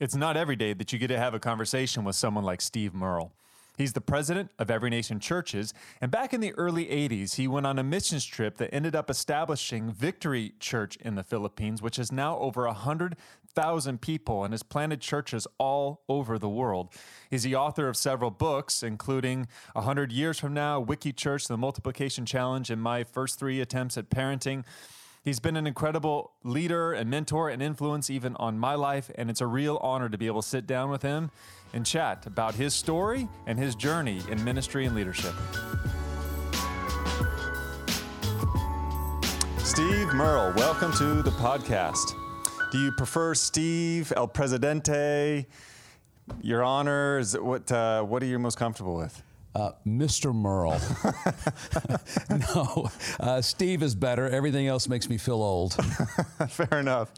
It's not every day that you get to have a conversation with someone like Steve Murrell. He's the president of Every Nation Churches, and back in the early 80s, he went on a missions trip that ended up establishing Victory Church in the Philippines, which is now over 100,000 people and has planted churches all over the world. He's the author of several books, including 100 Years From Now, Wiki Church, The Multiplication Challenge, and My First Three Attempts at Parenting. He's been an incredible leader and mentor and influence even on my life, and it's a real honor to be able to sit down with him and chat about his story and his journey in ministry and leadership. Steve Murrell, welcome to the podcast. Do you prefer Steve, El Presidente, Your Honor? Is what, uh, what are you most comfortable with? Uh, Mr. Murrell. no, uh, Steve is better. Everything else makes me feel old. Fair enough.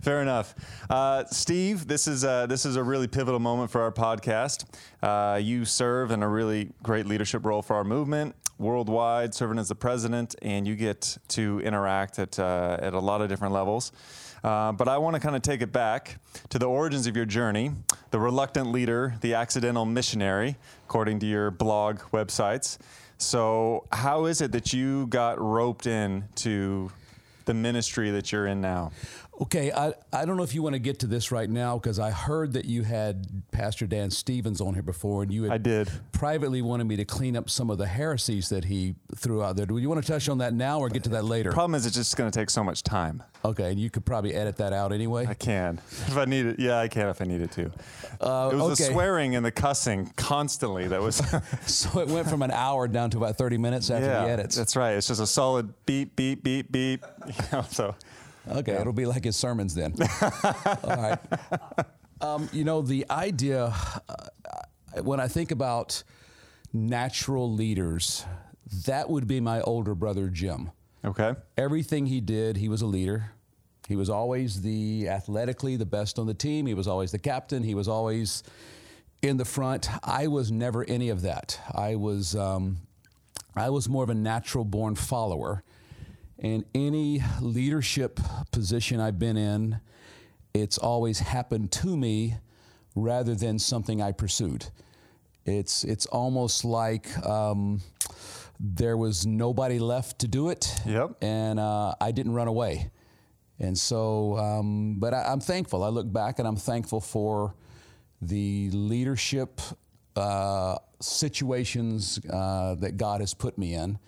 Fair enough. Uh, Steve, this is a, this is a really pivotal moment for our podcast. Uh, you serve in a really great leadership role for our movement worldwide, serving as the president, and you get to interact at uh, at a lot of different levels. Uh, but I want to kind of take it back to the origins of your journey, the reluctant leader, the accidental missionary, according to your blog websites. So, how is it that you got roped in to the ministry that you're in now? Okay, I, I don't know if you want to get to this right now because I heard that you had Pastor Dan Stevens on here before, and you had I did. privately wanted me to clean up some of the heresies that he threw out there. Do you want to touch on that now or get to that later? The problem is, it's just going to take so much time. Okay, and you could probably edit that out anyway. I can if I need it. Yeah, I can if I needed to. Uh, it was the swearing and the cussing constantly that was. So it went from an hour down to about 30 minutes after yeah, the edits. that's right. It's just a solid beep, beep, beep, beep. You know, so Okay, it'll be like his sermons then. All right. Um, you know, the idea, uh, when I think about natural leaders, that would be my older brother, Jim. okay, Everything he did, he was a leader. He was always the athletically the best on the team. He was always the captain. He was always in the front. I was never any of that. I was um, I was more of a natural born follower. And any leadership position I've been in, it's always happened to me rather than something I pursued. It's it's almost like um, there was nobody left to do it, Yep. and uh, I didn't run away. And so, um, but I, I'm thankful. I look back and I'm thankful for the leadership uh, situations uh, that God has put me in.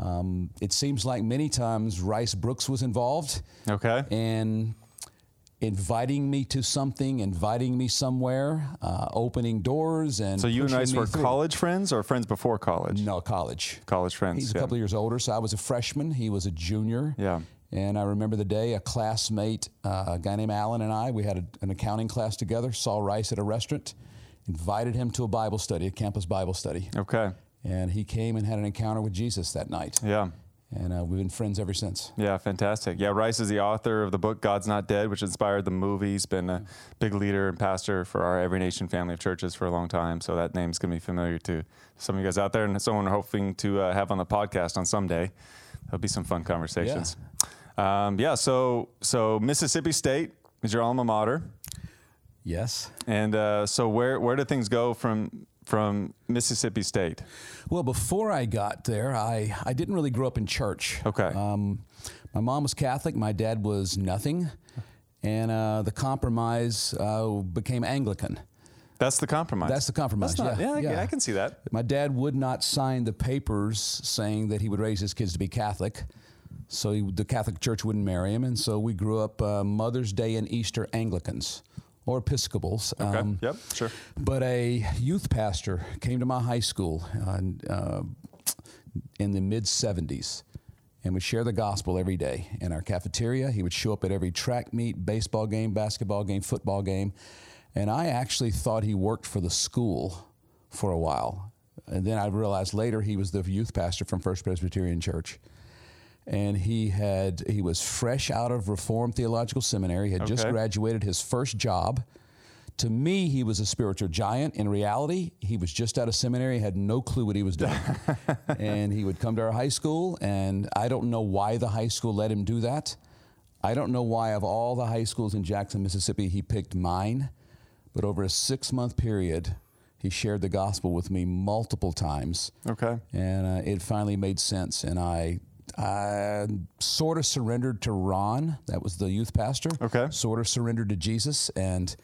Um, it seems like many times Rice Brooks was involved okay, and inviting me to something, inviting me somewhere, uh, opening doors, and so you and Rice were through. college friends or friends before college? No, college. College friends. He's a couple of years older, so I was a freshman. He was a junior. Yeah. And I remember the day a classmate, uh, a guy named Alan, and I, we had a, an accounting class together, saw Rice at a restaurant, invited him to a Bible study, a campus Bible study. Okay. And he came and had an encounter with Jesus that night. Yeah. And uh, we've been friends ever since. Yeah, fantastic. Yeah, Rice is the author of the book God's Not Dead, which inspired the movie. He's been a big leader and pastor for our Every Nation family of churches for a long time. So that name's going to be familiar to some of you guys out there and someone we're hoping to uh, have on the podcast on someday. There'll be some fun conversations. Yeah. Um, yeah, so, so Mississippi State is your alma mater. Yes. And uh, so where, where do things go from, from Mississippi State? Well, before I got there, I, I didn't really grow up in church. Okay. Um, my mom was Catholic, my dad was nothing. And uh, the compromise uh, became Anglican. That's the compromise. That's the compromise. That's not, yeah, yeah, yeah. I can see that. My dad would not sign the papers saying that he would raise his kids to be Catholic. So he, the Catholic Church wouldn't marry him. And so we grew up uh, Mother's Day and Easter Anglicans or Episcopals. Okay. Um, yep. Sure. But a youth pastor came to my high school uh, uh, in the mid 70s and would share the gospel every day in our cafeteria. He would show up at every track meet, baseball game, basketball game, football game. And I actually thought he worked for the school for a while. And then I realized later he was the youth pastor from First Presbyterian Church. And he had he was fresh out of Reformed Theological Seminary, had just graduated his first job. To me, he was a spiritual giant. In reality, he was just out of seminary, had no clue what he was doing. and he would come to our high school, and I don't know why the high school let him do that. I don't know why, of all the high schools in Jackson, Mississippi, he picked mine. but over a six month period, he shared the gospel with me multiple times. Okay. And uh, it finally made sense. And I, I sort of surrendered to Ron, that was the youth pastor. Okay. Sort of surrendered to Jesus. And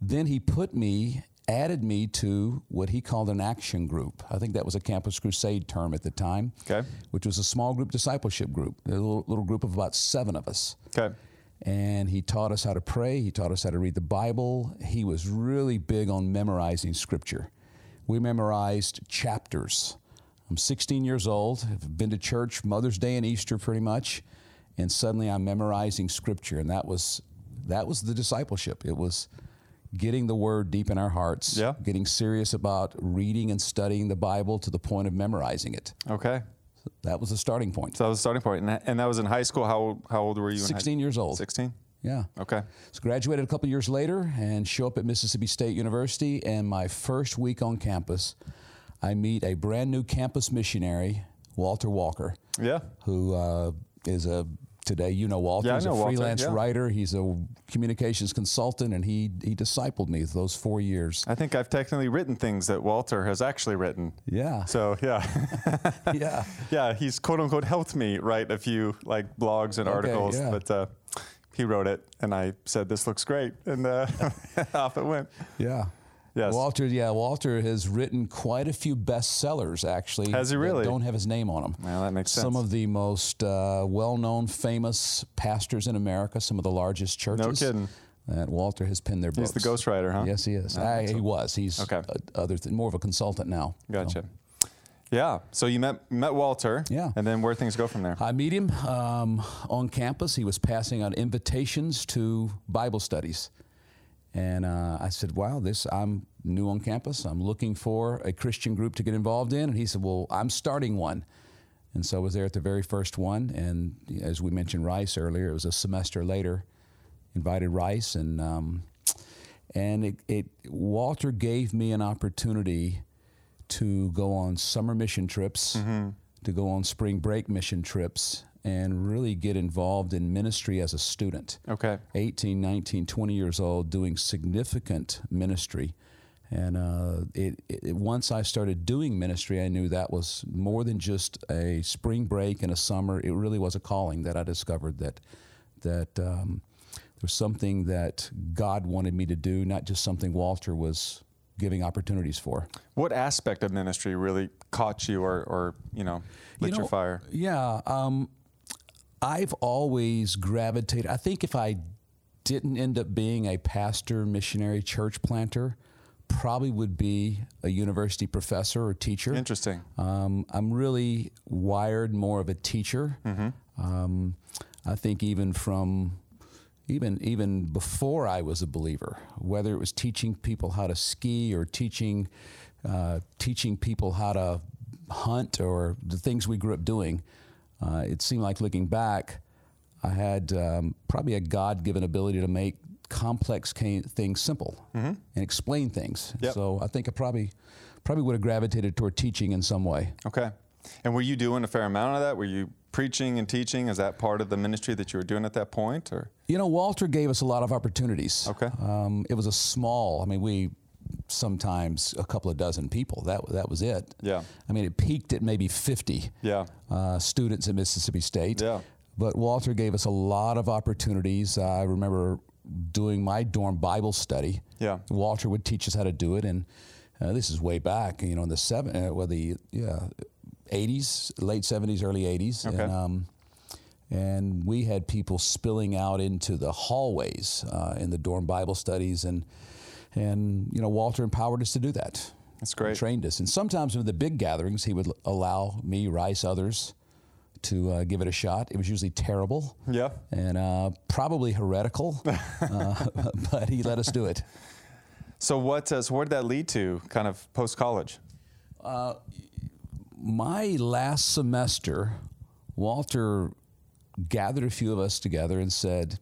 then he put me, added me to what he called an action group. I think that was a Campus Crusade term at the time. Okay. Which was a small group discipleship group, a little, little group of about seven of us Okay. and he taught us how to pray. He taught us how to read the Bible. He was really big on memorizing scripture. We memorized chapters. I'm 16 years old. I've been to church Mother's Day and Easter pretty much, and suddenly I'm memorizing scripture, and that was that was the discipleship. It was getting the word deep in our hearts. Yeah. Getting serious about reading and studying the Bible to the point of memorizing it. Okay. That was the starting point. So that was the starting point. And that, and that was in high school. How old, how old were you? in high- 16 years old. 16? Yeah. Okay. So graduated a couple years later and show up at Mississippi State University. And my first week on campus, I meet a brand new campus missionary, Walter Walker, Yeah. who uh, is a today you know Walter. Yeah, I He's know a Walter, freelance yeah. writer. He's a communications consultant, and he he discipled me those four years. I think I've technically written things that Walter has actually written. Yeah, So yeah, yeah. yeah, he's quote unquote helped me write a few like blogs and Okay, articles, yeah. but uh, he wrote it, and I said this looks great, and uh, off it went. Yeah. Yes. Walter, yeah, Walter has written quite a few bestsellers, actually. Has he really? Don't have his name on them. Well, that makes sense. Some of the most uh, well-known, famous pastors in America, some of the largest churches. No kidding. That Walter has penned their books. He's the ghostwriter, huh? Yes, he is. Oh, I, he was. He's Okay. uh, other th- more of a consultant now. Gotcha. Yeah. So you met met Walter. Yeah. And then where things go from there? I meet him um, on campus. He was passing out invitations to Bible studies. And uh, I said, wow, this, I'm new on campus. I'm looking for a Christian group to get involved in. And he said, well, I'm starting one. And so I was there at the very first one. And as we mentioned Rice earlier, it was a semester later. Invited Rice. And, um, and it, it, Walter gave me an opportunity to go on summer mission trips, to go on spring break mission trips, and really get involved in ministry as a student. Okay. 18, 19, 20 years old, doing significant ministry. And uh, it, it, once I started doing ministry, I knew that was more than just a spring break and a summer. It really was a calling that I discovered that that um, there was something that God wanted me to do, not just something Walter was giving opportunities for. What aspect of ministry really caught you, or or you know, lit You your fire? Yeah, um, I've always gravitated. I think if I didn't end up being a pastor, missionary, church planter, probably would be a university professor or teacher. Interesting. Um, I'm really wired more of a teacher. Um, I think even from even even before I was a believer, whether it was teaching people how to ski or teaching uh, teaching people how to hunt or the things we grew up doing, uh, it seemed like looking back, I had um, probably a God given ability to make complex things simple and explain things. Yep. So I think I probably probably would have gravitated toward teaching in some way. Okay. And were you doing a fair amount of that? Were you preaching and teaching? Is that part of the ministry that you were doing at that point, or? You know, Walter gave us a lot of opportunities. Okay. Um, it was a small. I mean, we sometimes a couple of dozen people. That that was it. Yeah. I mean, it peaked at maybe fifty. Yeah. Uh, students at Mississippi State. Yeah. But Walter gave us a lot of opportunities. I remember doing my dorm Bible study. Yeah. Walter would teach us how to do it, and uh, this is way back, you know, in the seven, uh, well, the yeah, eighties, late seventies, early eighties, Okay. and um, and we had people spilling out into the hallways uh, in the dorm Bible studies, and and you know, Walter empowered us to do that. That's great. Trained us, and sometimes with the big gatherings, he would allow me, Rice, others. To uh, give it a shot, it was usually terrible Yeah. and uh, probably heretical, uh, but he let us do it. So what? Uh, so where did that lead to? Kind of post college. My last semester, Walter gathered a few of us together and said,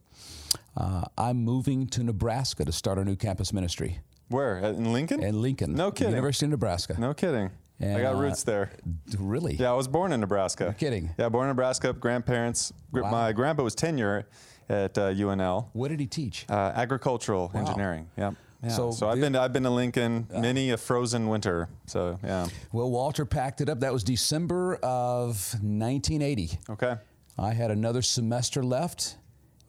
uh, I'm moving to Nebraska to start a new campus ministry Where? In Lincoln? in Lincoln. No kidding. University of Nebraska. no kidding. I got uh, roots there. Really? Yeah, I was born in Nebraska. You're kidding. Yeah, born in Nebraska. Grandparents. Wow. My grandpa was tenure at uh, UNL. What did he teach? Uh, agricultural engineering. Yeah. Yeah. So So, I've been to, I've been to Lincoln many a frozen winter. So yeah. Well, Walter packed it up. That was December of 1980. Okay. I had another semester left,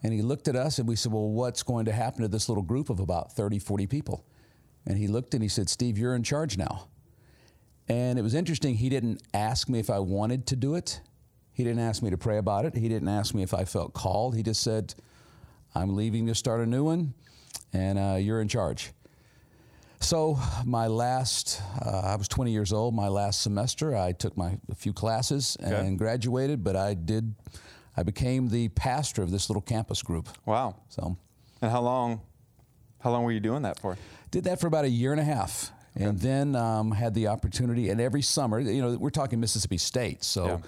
and he looked at us and we said, Well, what's going to happen to this little group of about 30, 40 people? And he looked and he said, Steve, you're in charge now. And it was interesting. He didn't ask me if I wanted to do it, he didn't ask me to pray about it, he didn't ask me if I felt called. He just said, I'm leaving to start a new one, and uh, you're in charge. So my last, uh, I was 20 years old. My last semester, I took my a few classes Okay. and graduated. But I did, I became the pastor of this little campus group. Wow. So And how long? How long were you doing that for? did that for about a year and a half, and then um, had the opportunity. And every summer, you know, we're talking Mississippi State, so. Yeah.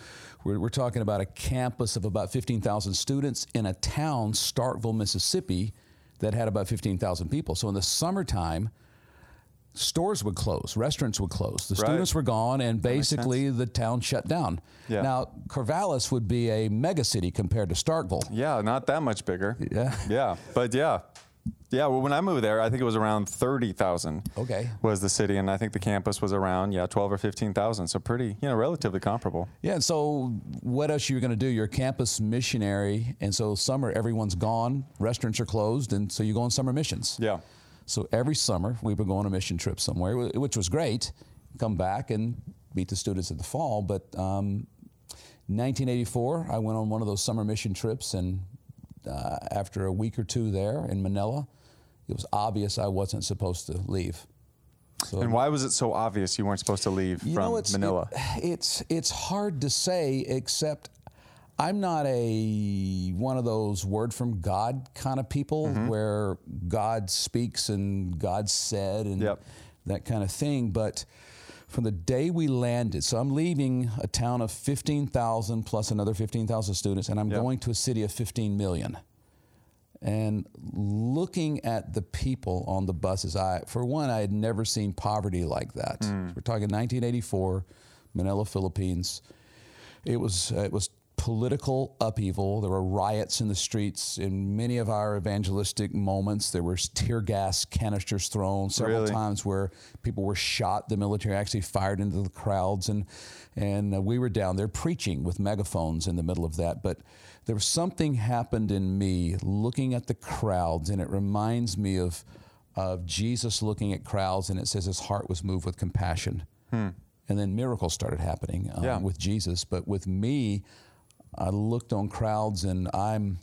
We're, we're talking about a campus of about 15,000 students in a town, Starkville, Mississippi, that had about 15,000 people. So in the summertime, stores would close, restaurants would close, the Right. students were gone, and basically the town shut down. Yeah. Now, Corvallis would be a megacity compared to Starkville. Yeah, not that much bigger. Yeah. Yeah, but yeah, yeah. Well, when I moved there, I think it was around thirty thousand. Okay. Was the city, and I think the campus was around yeah twelve or fifteen thousand. So pretty, you know, relatively comparable. Yeah, and so what else are you going to do? You're a campus missionary, and so summer everyone's gone, restaurants are closed, and so you go on summer missions. Yeah. So every summer we would go on a mission trip somewhere, which was great. Come back and meet the students in the fall. But um, 1984, I went on one of those summer mission trips, and uh, after a week or two there in Manila, it was obvious I wasn't supposed to leave. So And why was it so obvious you weren't supposed to leave from know, it's, Manila? it- it's it's hard to say, except I'm not a one of those word from God kind of people Mm-hmm. where God speaks and God said and Yep. that kind of thing. But from the day we landed, so I'm leaving a town of 15,000 plus another 15,000 students, and I'm Yep. going to a city of 15 million and looking at the people on the buses, I for one, I had never seen poverty like that. We're talking 1984, Manila, Philippines. It was it was political upheaval. There were riots in the streets. In many of our evangelistic moments, there were tear gas canisters thrown several Really? times where people were shot. The military actually fired into the crowds, and and uh, we were down there preaching with megaphones in the middle of that. But there was something happened in me looking at the crowds, and it reminds me of of Jesus looking at crowds, and it says his heart was moved with compassion. And then miracles started happening um, Yeah. with Jesus. But with me, I looked on crowds, and I'm,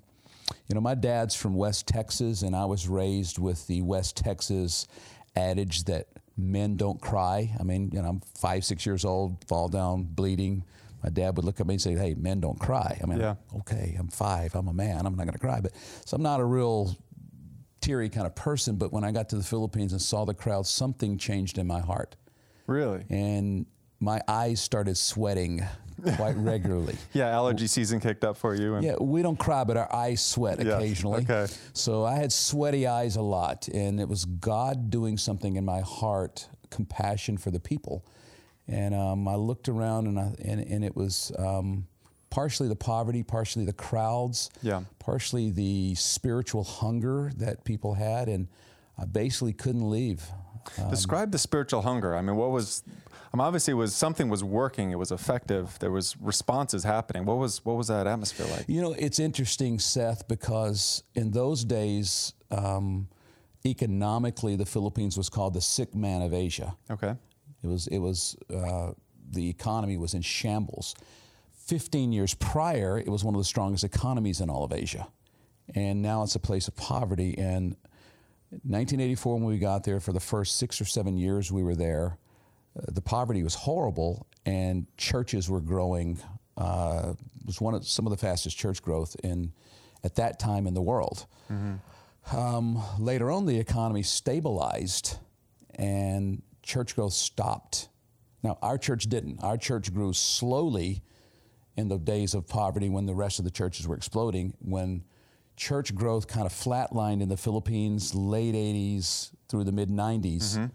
you know, my dad's from West Texas, and I was raised with the West Texas adage that men don't cry. I mean, you know, I'm five, six years old, fall down bleeding. My dad would look at me and say, "Hey, men don't cry." I mean, Yeah. okay, I'm five, I'm a man, I'm not going to cry. But so I'm not a real teary kind of person. But when I got to the Philippines and saw the crowd, something changed in my heart, Really? and my eyes started sweating quite regularly. Yeah, allergy season kicked up for you. And Yeah, we don't cry, but our eyes sweat Yeah, occasionally. okay. So I had sweaty eyes a lot, and it was God doing something in my heart, compassion for the people. And um, I looked around, and, I, and, and it was um, partially the poverty, partially the crowds, Yeah. partially the spiritual hunger that people had, and I basically couldn't leave. Uh, Describe the spiritual hunger. I mean, what was? Mean, obviously, it was something was working. It was effective. There was responses happening. What was what was that atmosphere like? You know, it's interesting, Seth, because in those days, um, economically, the Philippines was called the sick man of Asia. Okay. It was, it was, uh, the economy was in shambles. 15 years prior, it was one of the strongest economies in all of Asia. And now it's a place of poverty. And 1984, when we got there, for the first six or seven years we were there, the poverty was horrible, and churches were growing. Uh, it was one of some of the fastest church growth in at that time in the world. Um, later on, the economy stabilized, and church growth stopped. Now, our church didn't. Our church grew slowly in the days of poverty when the rest of the churches were exploding. When church growth kind of flatlined in the Philippines, late 80s through the mid 90s,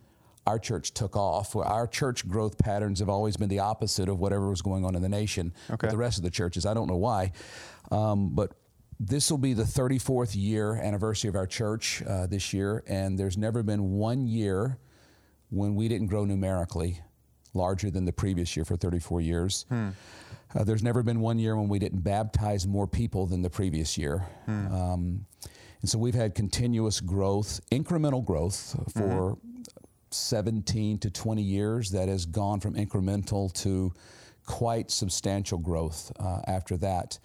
our church took off. Our church growth patterns have always been the opposite of whatever was going on in the nation Okay. with the rest of the churches. I don't know why. Um, but this will be the 34th year anniversary of our church uh, this year, and there's never been one year when we didn't grow numerically larger than the previous year for 34 years. Uh, there's never been one year when we didn't baptize more people than the previous year. Um, and so we've had continuous growth, incremental growth for 17 to 20 years that has gone from incremental to quite substantial growth uh, after that.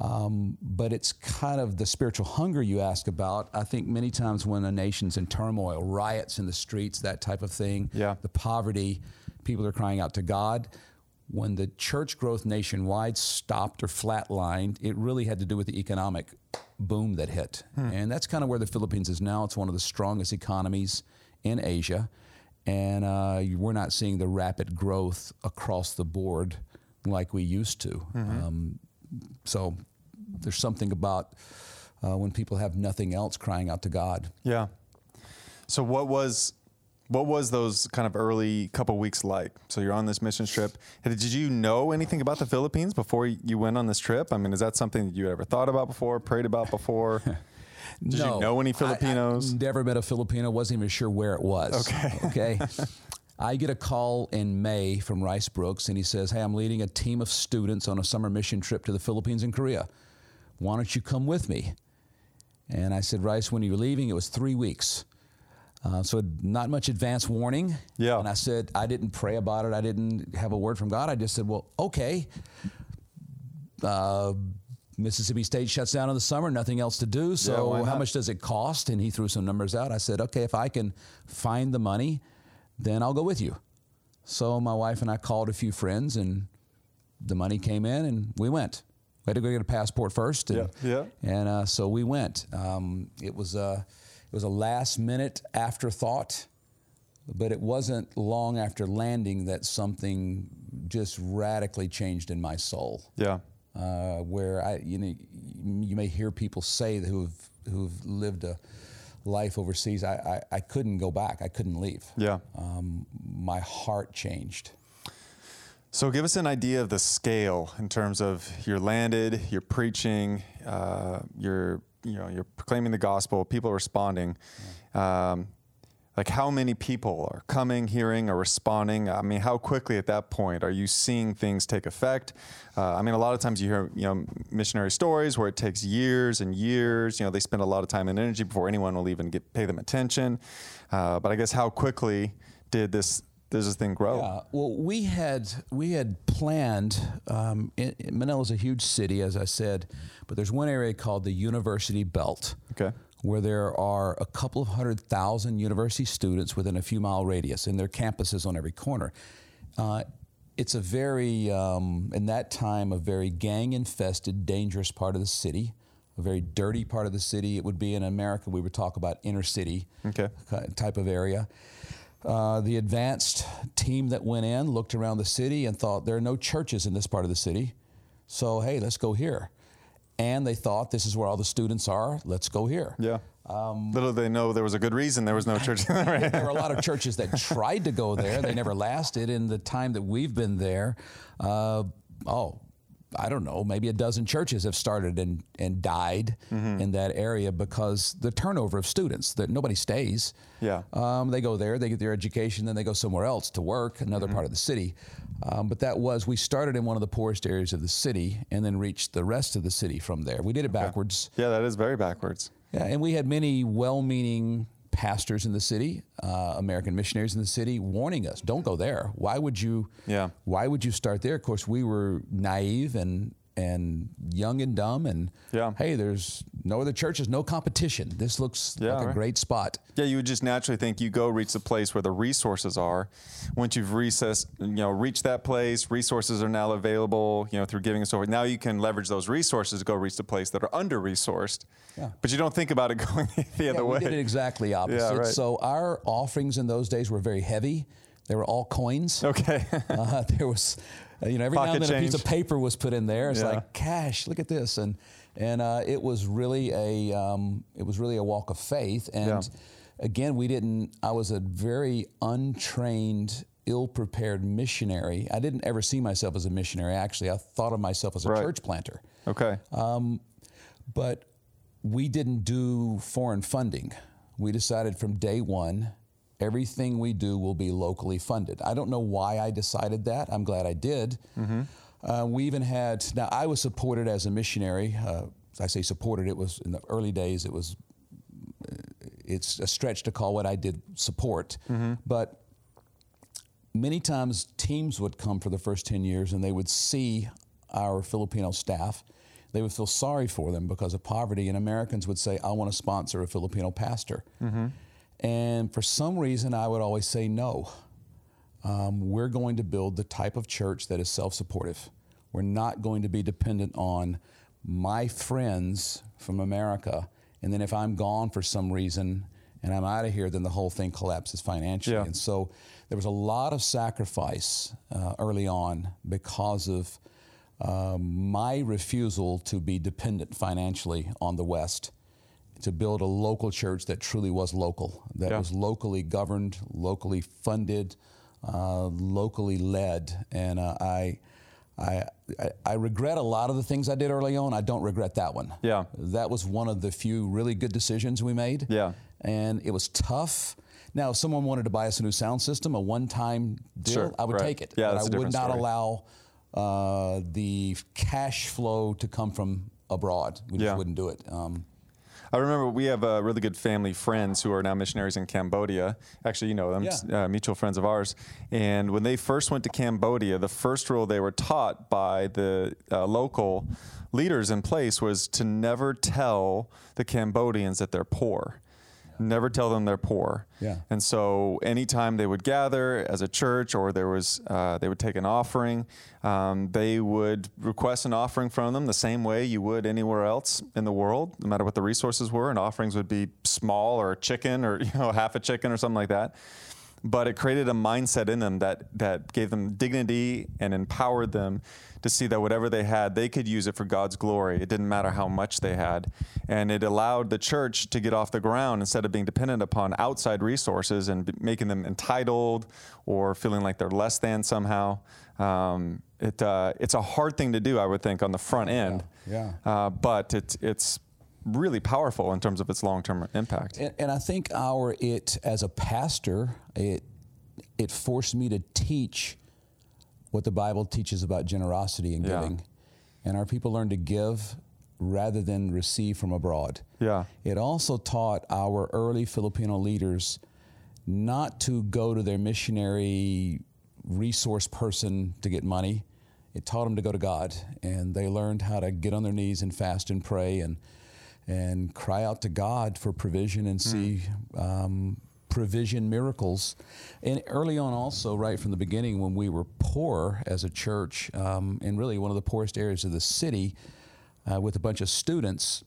Um, but it's kind of the spiritual hunger you ask about. I think many times when a nation's in turmoil, riots in the streets, that type of thing, Yeah. the poverty, people are crying out to God. When the church growth nationwide stopped or flatlined, it really had to do with the economic boom that hit. And that's kind of where the Philippines is now. It's one of the strongest economies in Asia. And uh, we're not seeing the rapid growth across the board like we used to. Um, so there's something about uh, when people have nothing else crying out to God. Yeah. So what was what was those kind of early couple weeks like? So you're on this mission trip. Did you know anything about the Philippines before you went on this trip? I mean, is that something that you ever thought about before, prayed about before? Did you know any I- I Filipinos? never met a Filipino. Wasn't even sure where it was. Okay. Okay. I get a call in May from Rice Brooks, and he says, "Hey, I'm leading a team of students on a summer mission trip to the Philippines and Korea. Why don't you come with me?" And I said, "Rice, when are you leaving?" It was three weeks. Uh, so not much advance warning. Yeah. And I said, I didn't pray about it. I didn't have a word from God. I just said, well, okay. Uh, Mississippi State shuts down in the summer, nothing else to do. So why how much does it cost? And he threw some numbers out. I said, okay, if I can find the money, then I'll go with you. So my wife and I called a few friends, and the money came in, and we went. We had to go get a passport first, and Yeah, and uh, so we went. Um, it was a it was a last minute afterthought, but it wasn't long after landing that something just radically changed in my soul Yeah. Uh, where I, you know, you may hear people say that who've who've lived a life overseas. I, I, I couldn't go back. I couldn't leave. Yeah. Um, my heart changed. So give us an idea of the scale in terms of you're landed, you're preaching, uh, you're you know you're proclaiming the gospel, people are responding. Um, like how many people are coming, hearing, or responding? I mean, how quickly at that point are you seeing things take effect? Uh, I mean, a lot of times you hear you know missionary stories where it takes years and years. You know, they spend a lot of time and energy before anyone will even get pay them attention. Uh, but I guess how quickly did this does this thing grow? Uh, well, we had we had planned. Um, in, Manila's a huge city, as I said, but there's one area called the University Belt. Okay. Where there are a couple of hundred thousand university students within a few mile radius, and their campuses on every corner. Uh, it's a very, um, in that time, a very gang infested, dangerous part of the city, a very dirty part of the city. It would be in America, we would talk about inner city Okay. type of area. Uh, the advanced team that went in looked around the city and thought there are no churches in this part of the city. So, hey, let's go here. And they thought this is where all the students are. Let's go here. Yeah. Um, Little did they know there was a good reason there was no church. right? there were a lot of churches that tried to go there. They never lasted. In the time that we've been there, uh, oh, I don't know, maybe a dozen churches have started and, and died Mm-hmm. in that area because the turnover of students, that nobody stays. Yeah. Um, they go there, they get their education, then they go somewhere else to work, another Mm-hmm. part of the city. Um, but that was, we started in one of the poorest areas of the city and then reached the rest of the city from there. We did it backwards. Yeah, that is very backwards. Yeah, and we had many well-meaning pastors in the city, uh, American missionaries in the city, warning us, "Don't go there. Why would you? Yeah. Why would you start there?" Of course, we were naive and and young and dumb, and Yeah. hey, there's no other churches, no competition. This looks Yeah, like a great spot. Yeah, you would just naturally think you go reach the place where the resources are. Once you've recessed, you know, reached that place, resources are now available, you know, through giving and so forth. Now you can leverage those resources to go reach the place that are under resourced. Yeah. But you don't think about it going the other Yeah, way. we did it exactly opposite. right. So our offerings in those days were very heavy. They were all coins. Okay. Uh, there was, uh, you know, every now and then a piece of paper was put in there. It's Yeah. like cash. Look at this, and and uh, it was really a um, it was really a walk of faith. And Yeah. again, we didn't. I was a very untrained, ill-prepared missionary. I didn't ever see myself as a missionary. Actually, I thought of myself as a Right. church planter. okay. But we didn't do foreign funding. We decided from day one, everything we do will be locally funded. I don't know why I decided that. I'm glad I did. Uh, we even had, now I was supported as a missionary. Uh, I say supported, it was in the early days, it was, it's a stretch to call what I did support. But many times teams would come for the first 10 years and they would see our Filipino staff. They would feel sorry for them because of poverty, and Americans would say, I want to sponsor a Filipino pastor. And for some reason, I would always say no. Um, we're going to build the type of church that is self supportive. We're not going to be dependent on my friends from America. And then if I'm gone for some reason and I'm out of here, then the whole thing collapses financially. Yeah. And so there was a lot of sacrifice uh, early on because of um, my refusal to be dependent financially on the West, to build a local church that truly was local, that Yeah. was locally governed, locally funded, uh, locally led. And uh, I, I, I- regret a lot of the things I did early on. I don't regret that one. Yeah. That was one of the few really good decisions we made. Yeah. And it was tough. Now, if someone wanted to buy us a new sound system, a one-time deal, Sure, I would right. take it. Yeah, but I would not story. allow uh, the cash flow to come from abroad. We just Yeah. wouldn't do it. Um, I remember we have uh, really good family friends who are now missionaries in Cambodia. Actually, you know them, Yeah. uh, mutual friends of ours. And when they first went to Cambodia, the first rule they were taught by the uh, local leaders in place was to never tell the Cambodians that they're poor. Never tell them they're poor. Yeah. And so anytime they would gather as a church or there was, uh, they would take an offering, um, they would request an offering from them the same way you would anywhere else in the world, no matter what the resources were. And offerings would be small or a chicken or, you know, half a chicken or something like that. But it created a mindset in them that, that gave them dignity and empowered them to see that whatever they had, they could use it for God's glory. It didn't matter how much they had. And it allowed the church to get off the ground instead of being dependent upon outside resources and b- making them entitled or feeling like they're less than somehow. Um, it, uh, it's a hard thing to do, I would think, on the front end. yeah. Uh, but it's, it's really powerful in terms of its long term impact. And, and I think our it as a pastor, it it forced me to teach what the Bible teaches about generosity and Yeah. giving, and our people learned to give rather than receive from abroad. Yeah. It also taught our early Filipino leaders not to go to their missionary resource person to get money. It taught them to go to God, and they learned how to get on their knees and fast and pray and and cry out to God for provision and see um, provision miracles. And early on, also, right from the beginning, when we were poor as a church, um, in really one of the poorest areas of the city, uh, with a bunch of students,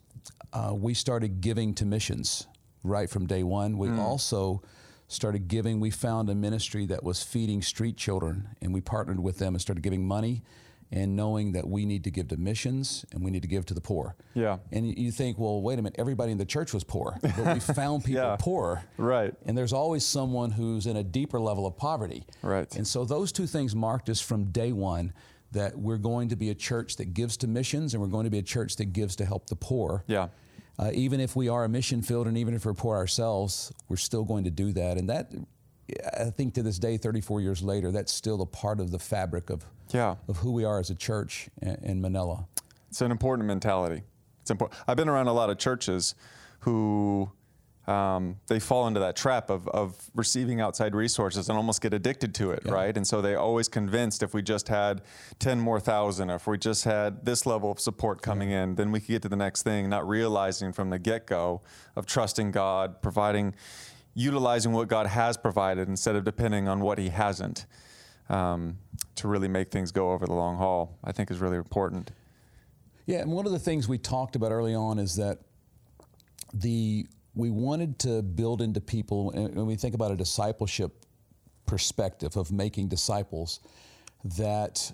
uh, we started giving to missions right from day one. We also started giving. We found a ministry that was feeding street children, and we partnered with them and started giving money. And knowing that we need to give to missions and we need to give to the poor. Yeah. And you- think, well, wait a minute, everybody in the church was poor, but we found people Yeah. poor. Right. And there's always someone who's in a deeper level of poverty. Right. And so those two things marked us from day one that we're going to be a church that gives to missions and we're going to be a church that gives to help the poor. Yeah. Uh, even if we are a mission field and even if we're poor ourselves, we're still going to do that. And that, I think to this day, 34 years later, that's still a part of the fabric of, Yeah. of who we are as a church in, Manila. It's an important mentality. It's important. I've been around a lot of churches who um, they fall into that trap of, of receiving outside resources and almost get addicted to it, right? And so they always convinced if we just had 10 more thousand, if we just had this level of support coming in, then we could get to the next thing, not realizing from the get go of trusting God, providing, utilizing what God has provided instead of depending on what He hasn't. Um, to really make things go over the long haul, I think is really important. Yeah, and one of the things we talked about early on is that the we wanted to build into people, and when we think about a discipleship perspective of making disciples, that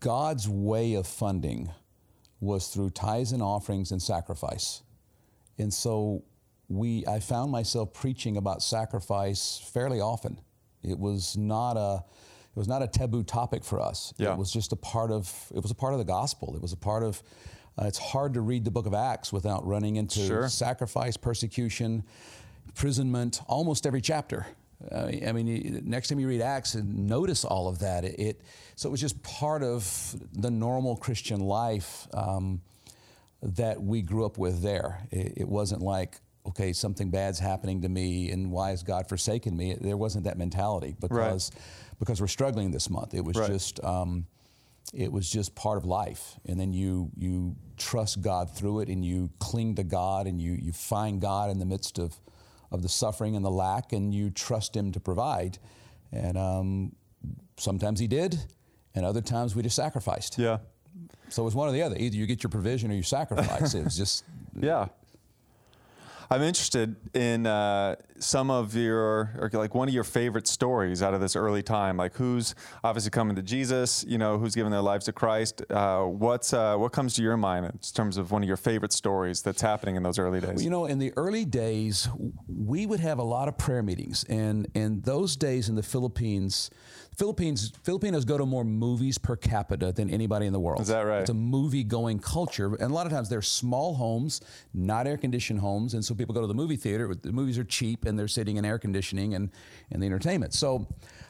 God's way of funding was through tithes and offerings and sacrifice. And so we I found myself preaching about sacrifice fairly often. It was not a it was not a taboo topic for us. Yeah. It was just a part of it was a part of the gospel. It was a part of Uh, it's hard to read the book of Acts without running into Sure. sacrifice, persecution, imprisonment, almost every chapter. Uh, I mean, next time you read Acts, and notice all of that. It, it so it was just part of the normal Christian life um, that we grew up with. There, it, it wasn't like okay, something bad's happening to me, and why has God forsaken me? There wasn't that mentality because because we're struggling this month. It was Right. just. Um, it was just part of life and then you you trust god through it and you cling to god and you you find god in the midst of of the suffering and the lack and you trust him to provide and um, sometimes he did and other times we just sacrificed Yeah. so it was one or the other either you get your provision or you sacrifice it was just Yeah. I'm interested in uh, some of your, or like one of your favorite stories out of this early time. Like who's obviously coming to Jesus, you know, who's giving their lives to Christ. Uh, what's uh, what comes to your mind in terms of one of your favorite stories that's happening in those early days? You know, in the early days, we would have a lot of prayer meetings, and in those days in the Philippines, Philippines Filipinos go to more movies per capita than anybody in the world. Is that right? It's a movie-going culture, and a lot of times they're small homes, not air-conditioned homes, and so people go to the movie theater. The movies are cheap, and they're sitting in air conditioning and and the entertainment. So.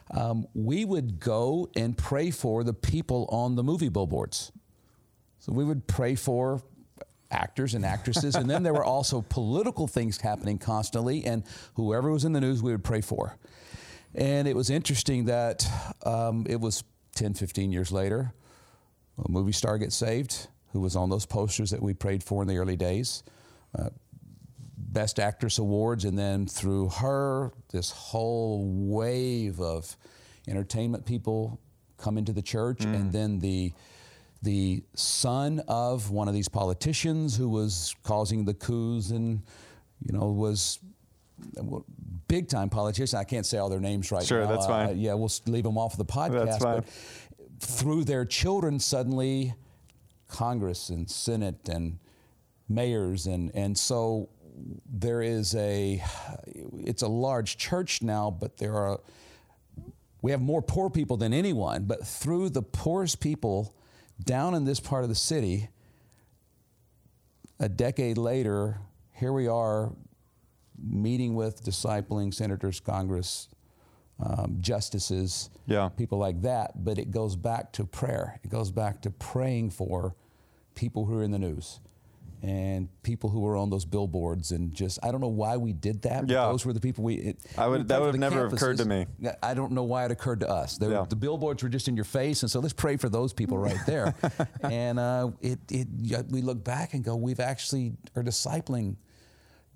Um, we would go and pray for the people on the movie billboards. So we would pray for actors and actresses, and then there were also political things happening constantly, and whoever was in the news, we would pray for. And it was interesting that um, it was 10, 15 years later, a movie star gets saved who was on those posters that we prayed for in the early days. Uh, Best Actress awards, and then through her, this whole wave of entertainment people come into the church, and then the the son of one of these politicians who was causing the coups and you know was big time politician. I can't say all their names right Sure, now. that's fine. Uh, yeah, we'll leave them off the podcast. That's fine. But through their children, suddenly Congress and Senate and mayors and and so there is a it's a large church now, but there are we have more poor people than anyone, but through the poorest people down in this part of the city, a decade later, here we are meeting with discipling senators, Congress, um, justices, Yeah. people like that. But it goes back to prayer. It goes back to praying for people who are in the news and people who were on those billboards and just I don't know why we did that. Yeah. those were the people we. It, I would- that would the never have occurred to me. I don't know why it occurred to us. Were- Yeah. The billboards were just in your face, and so let's pray for those people right there. and uh, it, it, we look back and go, we've actually are discipling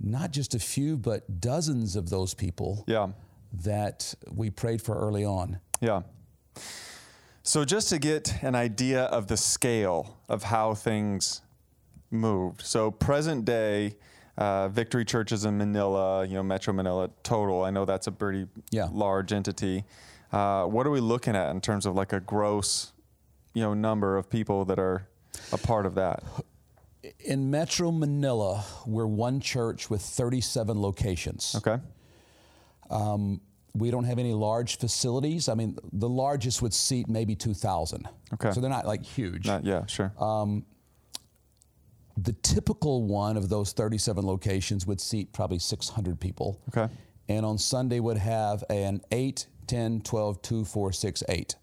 not just a few, but dozens of those people Yeah. that we prayed for early on. Yeah. So just to get an idea of the scale of how things moved. So present day, uh, Victory churches in Manila, you know, Metro Manila total. I know that's a pretty Yeah. large entity. Uh, what are we looking at in terms of like a gross, you know, number of people that are a part of that? In Metro Manila, we're one church with 37 locations. Okay. Um, we don't have any large facilities. I mean, the largest would seat maybe 2,000. Okay. So they're not like huge. Not, yeah, sure. Um, the typical one of those 37 locations would seat probably 600 people. Okay. And on Sunday would have an 8, 10, 12, 2, 4, 6, 8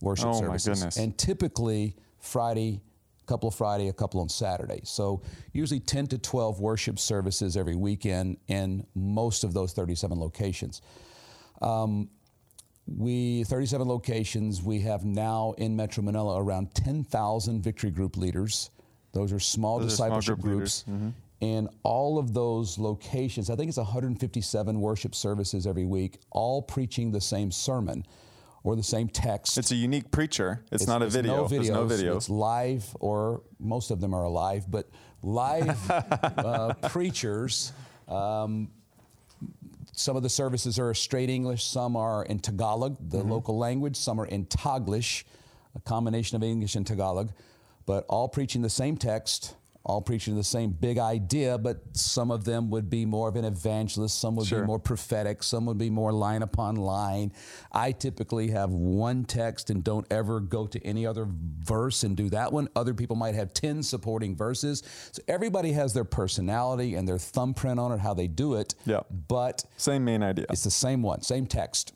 worship Oh, my services. goodness. And typically Friday, couple of Friday, a couple on Saturday. So usually 10 to 12 worship services every weekend in most of those 37 locations. Um, we 37 locations. We have now in Metro Manila around 10,000 Victory Group leaders. Those are small Those are small discipleship group groups. And all of those locations, I think it's 157 worship services every week, all preaching the same sermon or the same text. it's a unique preacher. It's, not a it's video. No There's no video. It's live, or most of them are alive, but live uh, preachers. Um, some of the services are straight English, some are in Tagalog, the Mm-hmm. local language, some are in Taglish, a combination of English and Tagalog, but all preaching the same text, all preaching the same big idea, but some of them would be more of an evangelist, some would Sure. be more prophetic, some would be more line upon line. I typically have one text and don't ever go to any other verse and do that one. Other people might have 10 supporting verses. So everybody has their personality and their thumbprint on it, how they do it. Yeah. But Same main idea. it's the same one, same text.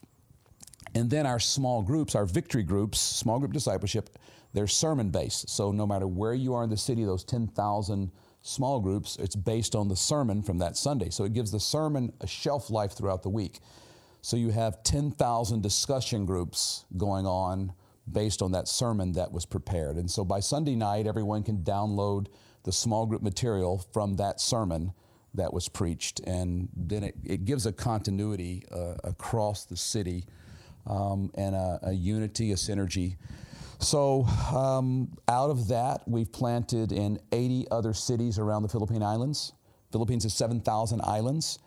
And then our small groups, our victory groups, small group discipleship, they're sermon based. So no matter where you are in the city, those 10,000 small groups, it's based on the sermon from that Sunday. So it gives the sermon a shelf life throughout the week. So you have 10,000 discussion groups going on based on that sermon that was prepared. And so by Sunday night, everyone can download the small group material from that sermon that was preached. And then it, it gives a continuity uh, across the city um, and a, a unity, a synergy. So, um, out of that, we've planted in 80 other cities around the Philippine Islands. Philippines has 7,000 islands.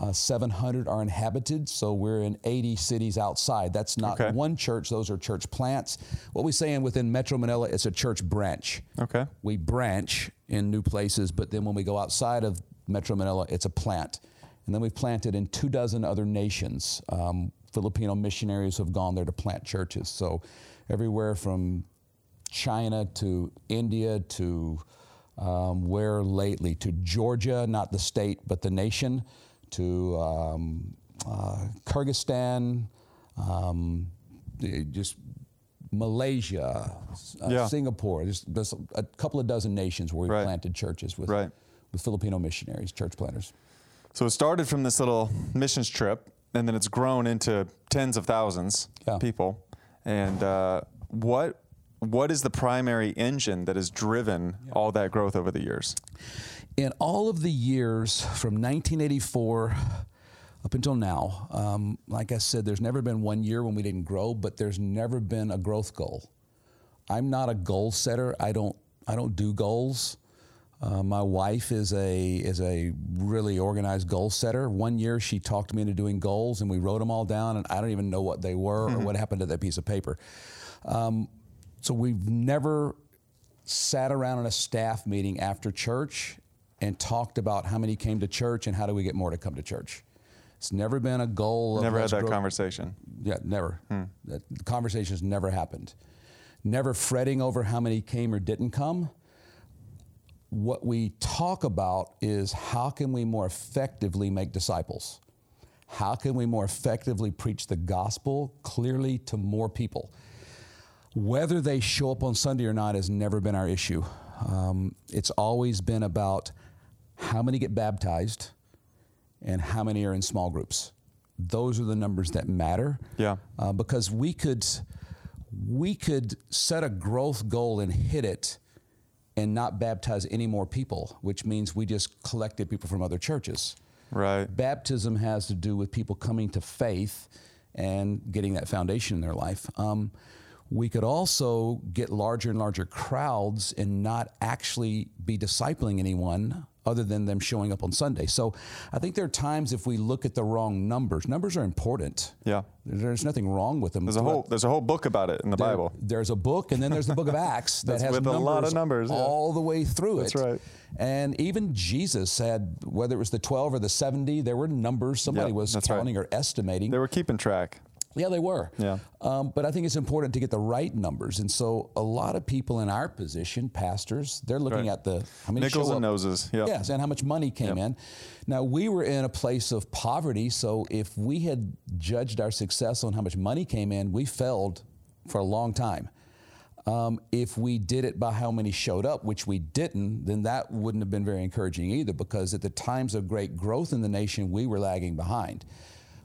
Uh, 700 are inhabited, so we're in 80 cities outside. That's not Okay. one church; those are church plants. What we say in within Metro Manila, it's a church branch. Okay. We branch in new places, but then when we go outside of Metro Manila, it's a plant. And then we've planted in two dozen other nations. Um, Filipino missionaries have gone there to plant churches. So everywhere from China to India to um, where lately to Georgia, not the state, but the nation, to um, uh, Kyrgyzstan, um, just Malaysia, uh, Yeah. Singapore. There's, there's a couple of dozen nations where we Right. planted churches with, Right. with Filipino missionaries, church planters. So it started from this little missions trip, and then it's grown into tens of thousands Yeah. of people. And uh, what what is the primary engine that has driven all that growth over the years? in all of the years from 1984 up until now, um, like I said, there's never been one year when we didn't grow, but there's never been a growth goal. I'm not a goal setter. I don't. I don't do goals. Uh, my wife is a is a really organized goal setter. One year she talked me into doing goals, and we wrote them all down, and I don't even know what they were or what happened to that piece of paper. Um, so we've never sat around in a staff meeting after church and talked about how many came to church and how do we get more to come to church. It's never been a goal. Of Never had that conversation. yeah, never. That the conversations never happened. Never fretting over how many came or didn't come. What we talk about is how can we more effectively make disciples? How can we more effectively preach the gospel clearly to more people? Whether they show up on Sunday or not has never been our issue. Um, it's always been about how many get baptized and how many are in small groups. Those are the numbers that matter. Yeah. Uh, because we could we could set a growth goal and hit it and not baptize any more people, which means we just collected people from other churches. Right. Baptism has to do with people coming to faith and getting that foundation in their life. Um, we could also get larger and larger crowds and not actually be discipling anyone other than them showing up on Sunday. So I think there are times if we look at the wrong numbers, numbers are important. Yeah. There's nothing wrong with them. There's a whole there's a whole book about it in the There- Bible. There's a book, and then there's the book of Acts that has a lot of numbers, yeah. all the way through That's it. That's right. And even Jesus had, whether it was the 12 or the 70, there were numbers somebody Yeah, was that's right. counting or estimating. They were keeping track. Yeah, they were. Yeah. Um, but I think it's important to get the right numbers. And so a lot of people in our position, pastors, they're looking Right. at the how many Nickels and noses. Yeah. Yes, and how much money came in. Now, we were in a place of poverty, so if we had judged our success on how much money came in, we failed for a long time. Um, if we did it by how many showed up, which we didn't, then that wouldn't have been very encouraging either, because at the times of great growth in the nation, we were lagging behind.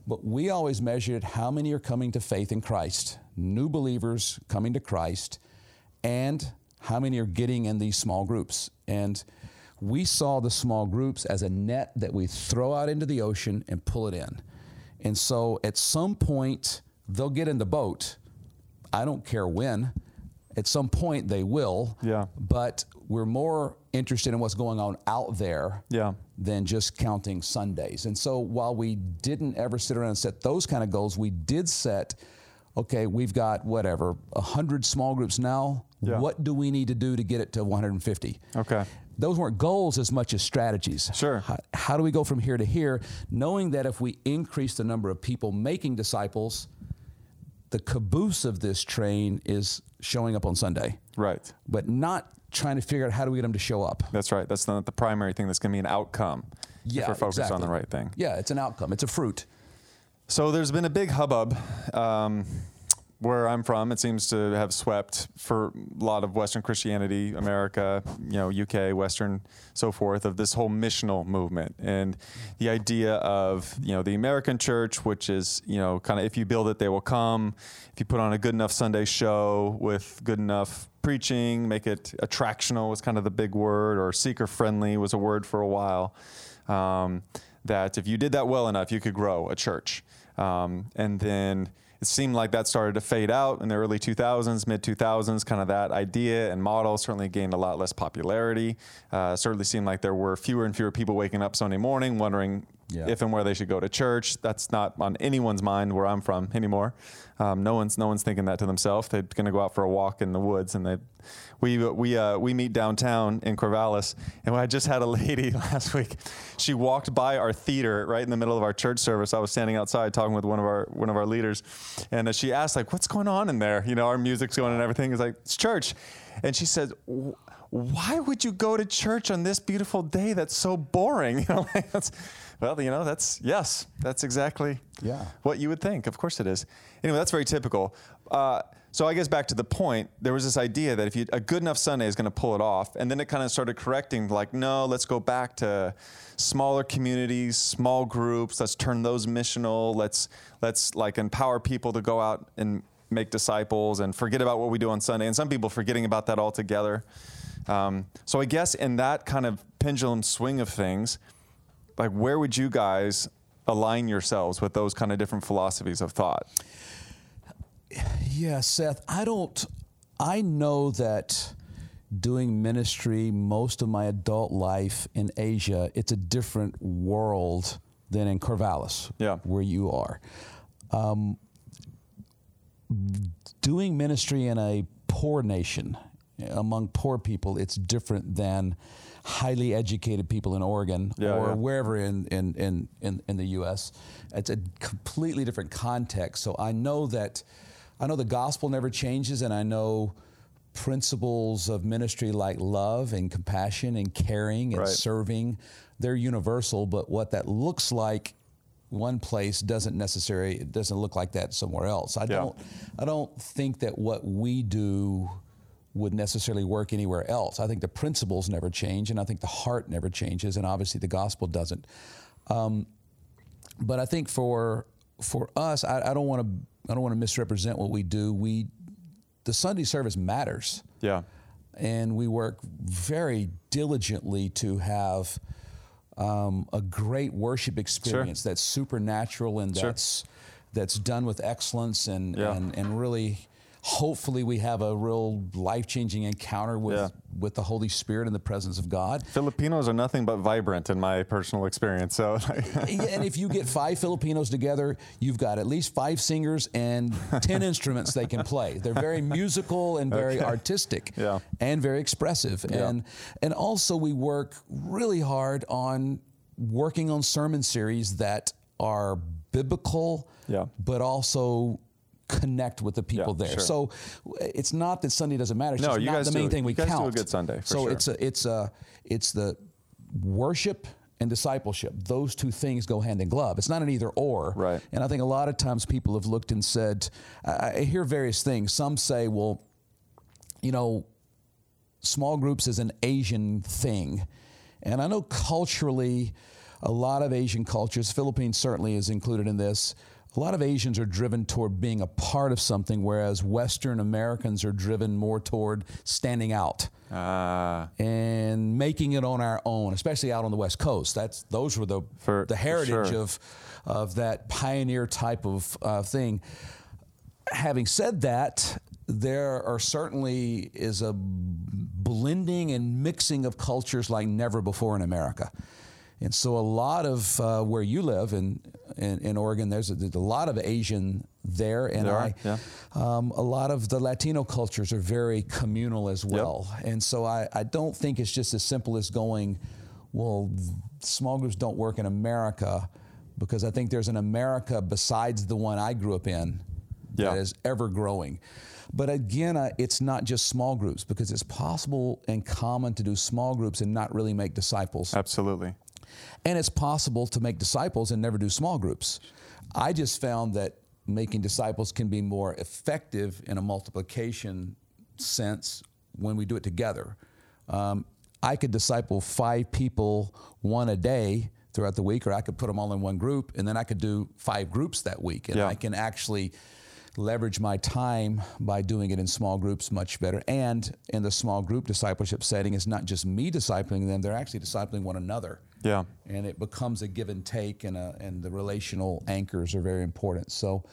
But we always measured how many are coming to faith in Christ, new believers coming to Christ, and how many are getting in these small groups. And we saw the small groups as a net that we throw out into the ocean and pull it in. And so at some point, they'll get in the boat. I don't care when. At some point, they will. Yeah. But we're more interested in what's going on out there Yeah. than just counting Sundays. And so while we didn't ever sit around and set those kind of goals, we did set, okay, we've got whatever, 100 small groups now. Yeah. What do we need to do to get it to 150? Okay. those weren't goals as much as strategies. Sure. How, how do we go from here to here, knowing that if we increase the number of people making disciples, the caboose of this train is showing up on Sunday, Right. but not trying to figure out how do we get them to show up. That's right. That's not the primary thing. That's going to be an outcome. Yeah, if we're focused on the right thing. Yeah, it's an outcome. It's a fruit. So there's been a big hubbub um, where I'm from. It seems to have swept for a lot of Western Christianity, America, you know, UK, Western, so forth, of this whole missional movement and the idea of you know the American church, which is you know kind of if you build it, they will come. If you put on a good enough Sunday show with good enough preaching, make it attractional was kind of the big word, or seeker friendly was a word for a while. Um, that if you did that well enough, you could grow a church. Um, and then it seemed like that started to fade out in the early 2000s, mid 2000s. Kind of that idea and model certainly gained a lot less popularity. Uh, certainly seemed like there were fewer and fewer people waking up Sunday morning wondering Yeah. if and where they should go to church. That's not on anyone's mind where I'm from anymore. Um, no one's no one's thinking that to themselves. They're going to go out for a walk in the woods, and they we we uh, we meet downtown in Corvallis, and I just had a lady last week. She walked by our theater right in the middle of our church service. I was standing outside talking with one of our one of our leaders, and uh, she asked like, "What's going on in there?" You know, our music's going and everything. It's like it's church, and she said. "Wh- Why would you go to church on this beautiful day that's so boring? You know, like that's, well, you know, that's yes, that's exactly Yeah. what you would think. Of course it is. Anyway, that's very typical. Uh, so I guess back to the point, there was this idea that if you a good enough Sunday is going to pull it off, and then it kind of started correcting, like, no, let's go back to smaller communities, small groups. Let's turn those missional. Let's let's like empower people to go out and make disciples and forget about what we do on Sunday. And some people forgetting about that altogether. Um, so I guess in that kind of pendulum swing of things, like where would you guys align yourselves with those kind of different philosophies of thought? Yeah, Seth, I don't, I know that doing ministry most of my adult life in Asia, it's a different world than in Corvallis, Yeah. where you are. Um, doing ministry in a poor nation, among poor people, it's different than highly educated people in Oregon Yeah, or yeah. wherever in, in, in, in, in the U.S. It's a completely different context. So I know that I know the gospel never changes, and I know principles of ministry like love and compassion and caring and Right. serving they're universal but what that looks like one place doesn't necessarily it doesn't look like that somewhere else i Yeah. don't i don't think that what we do would necessarily work anywhere else i think the principles never change and i think the heart never changes and obviously the gospel doesn't um, but i think for for us i, I don't want to i don't want to misrepresent what we do we the sunday service matters Yeah. and we work very diligently to have um, a great worship experience that's supernatural and Sure. that's that's done with excellence and, Yeah. and and really hopefully we have a real life-changing encounter with Yeah. with the Holy Spirit and the presence of God. Filipinos are nothing but vibrant in my personal experience. So, and if you get five Filipinos together, you've got at least five singers and 10 instruments they can play. They're very musical and very artistic Yeah. and very expressive. Yeah. And and also we work really hard on working on sermon series that are biblical Yeah. but also connect with the people Yeah, there. sure. So it's not that Sunday doesn't matter. It's No, you not guys the main do- thing we you guys do a count. good Sunday, for so sure. it's a, it's a it's the worship and discipleship. Those two things go hand in glove. It's not an either or. Right. And I think a lot of times people have looked and said, I, I hear various things. Some say, well, you know, small groups is an Asian thing. And I know culturally, a lot of Asian cultures, Philippines certainly is included in this. A lot of Asians are driven toward being a part of something, whereas Western Americans are driven more toward standing out Ah, and making it on our own, especially out on the West Coast. That's those were the For- the heritage sure. of of that pioneer type of uh, thing. Having said that, there are certainly is a blending and mixing of cultures like never before in America. And so, a lot of uh, where you live in, in, in Oregon, there's a, there's a lot of Asian there, and There I, yeah. um, a lot of the Latino cultures are very communal as well, and so I, I don't think it's just as simple as going, well, small groups don't work in America, because I think there's an America besides the one I grew up in Yeah. that is ever growing. But again, uh, it's not just small groups because it's possible and common to do small groups and not really make disciples. Absolutely. And it's possible to make disciples and never do small groups. I just found that making disciples can be more effective in a multiplication sense when we do it together. Um, I could disciple five people one a day throughout the week, or I could put them all in one group, and then I could do five groups that week. And Yeah. I can actually leverage my time by doing it in small groups much better. And in the small group discipleship setting, it's not just me discipling them, they're actually discipling one another Yeah. and it becomes a give and take, and, a, and the relational anchors are very important. So,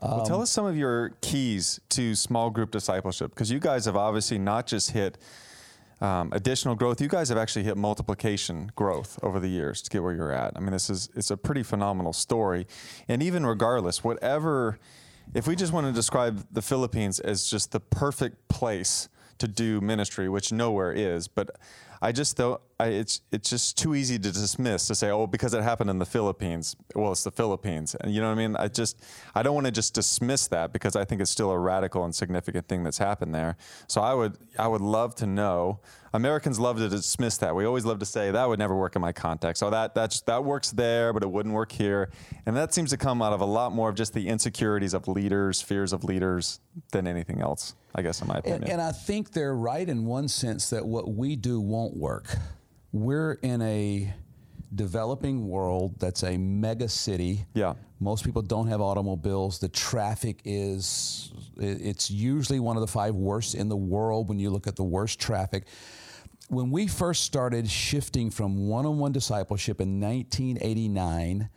Well, tell us some of your keys to small group discipleship because you guys have obviously not just hit um, additional growth. You guys have actually hit multiplication growth over the years to get where you're at. I mean, this is it's a pretty phenomenal story, and even regardless, whatever, if we just want to describe the Philippines as just the perfect place to do ministry, which nowhere is, but I just though it's it's just too easy to dismiss to say oh because it happened in the Philippines. Well it's the Philippines and you know what I mean? I just I don't want to just dismiss that because I think it's still a radical and significant thing that's happened there. So I would I would love to know. Americans love to dismiss that. We always love to say that would never work in my context. So that that's that works there but it wouldn't work here. And that seems to come out of a lot more of just the insecurities of leaders fears of leaders than anything else I guess in my opinion and, and I think they're right in one sense that what we do won't work. We're in a developing world that's a mega city. Yeah. Most people don't have automobiles. The traffic is it's usually one of the five worst in the world when you look at the worst traffic. When we first started shifting from one on one discipleship in 1989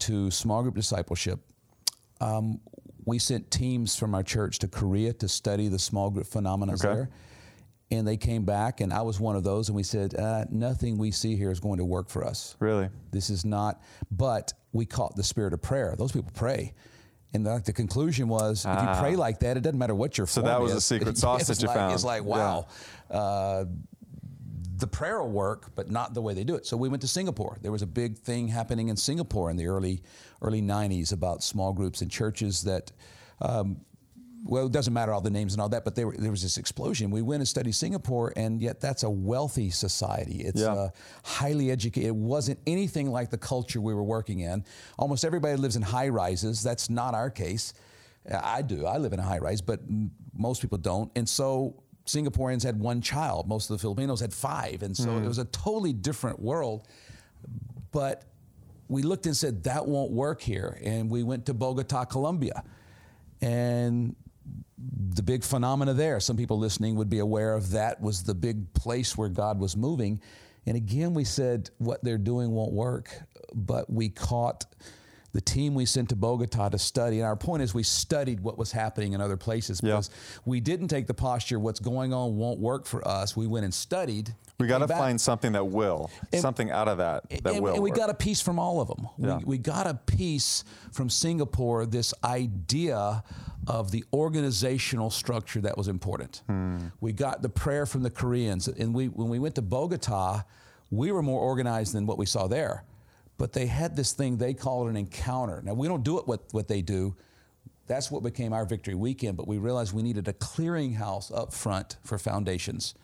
to small group discipleship, um, we sent teams from our church to Korea to study the small group phenomena Okay. there. And they came back, and I was one of those, and we said, uh, nothing we see here is going to work for us. really This is not, but we caught the spirit of prayer. Those people pray. And the, the conclusion was, if you pray like that, it doesn't matter what your Ah. So form that was is. the secret sauce that you like- found. It's like, Yeah. wow. Uh, the prayer will work, but not the way they do it. So we went to Singapore. There was a big thing happening in Singapore in the early early '90s about small groups and churches that. Um, well, it doesn't matter all the names and all that, but there, there was this explosion. We went and studied Singapore, and yet that's a wealthy society. It's Yeah. uh, highly educated. It wasn't anything like the culture we were working in. Almost everybody lives in high rises. That's not our case. I do. I live in a high rise, but most people don't. And so Singaporeans had one child. Most of the Filipinos had five. And so it hmm. was a totally different world. But we looked and said, that won't work here. And we went to Bogota, Colombia. And the big phenomena there, some people listening would be aware of that, was the big place where God was moving. And again, we said, what they're doing won't work. But we caught the team we sent to Bogota to study. And our point is, we studied what was happening in other places Yeah. because we didn't take the posture, what's going on won't work for us. We went and studied. we got to find something that will something out of that that and, will and we work. got a piece from all of them. Yeah. We, we got a piece from Singapore, this idea of the organizational structure that was important. Hmm. We got the prayer from the Koreans. And we, when we went to Bogota, we were more organized than what we saw there. But they had this thing, they called an encounter. Now, we don't do it what, what they do. That's what became our victory weekend, but we realized we needed a clearinghouse up front for foundations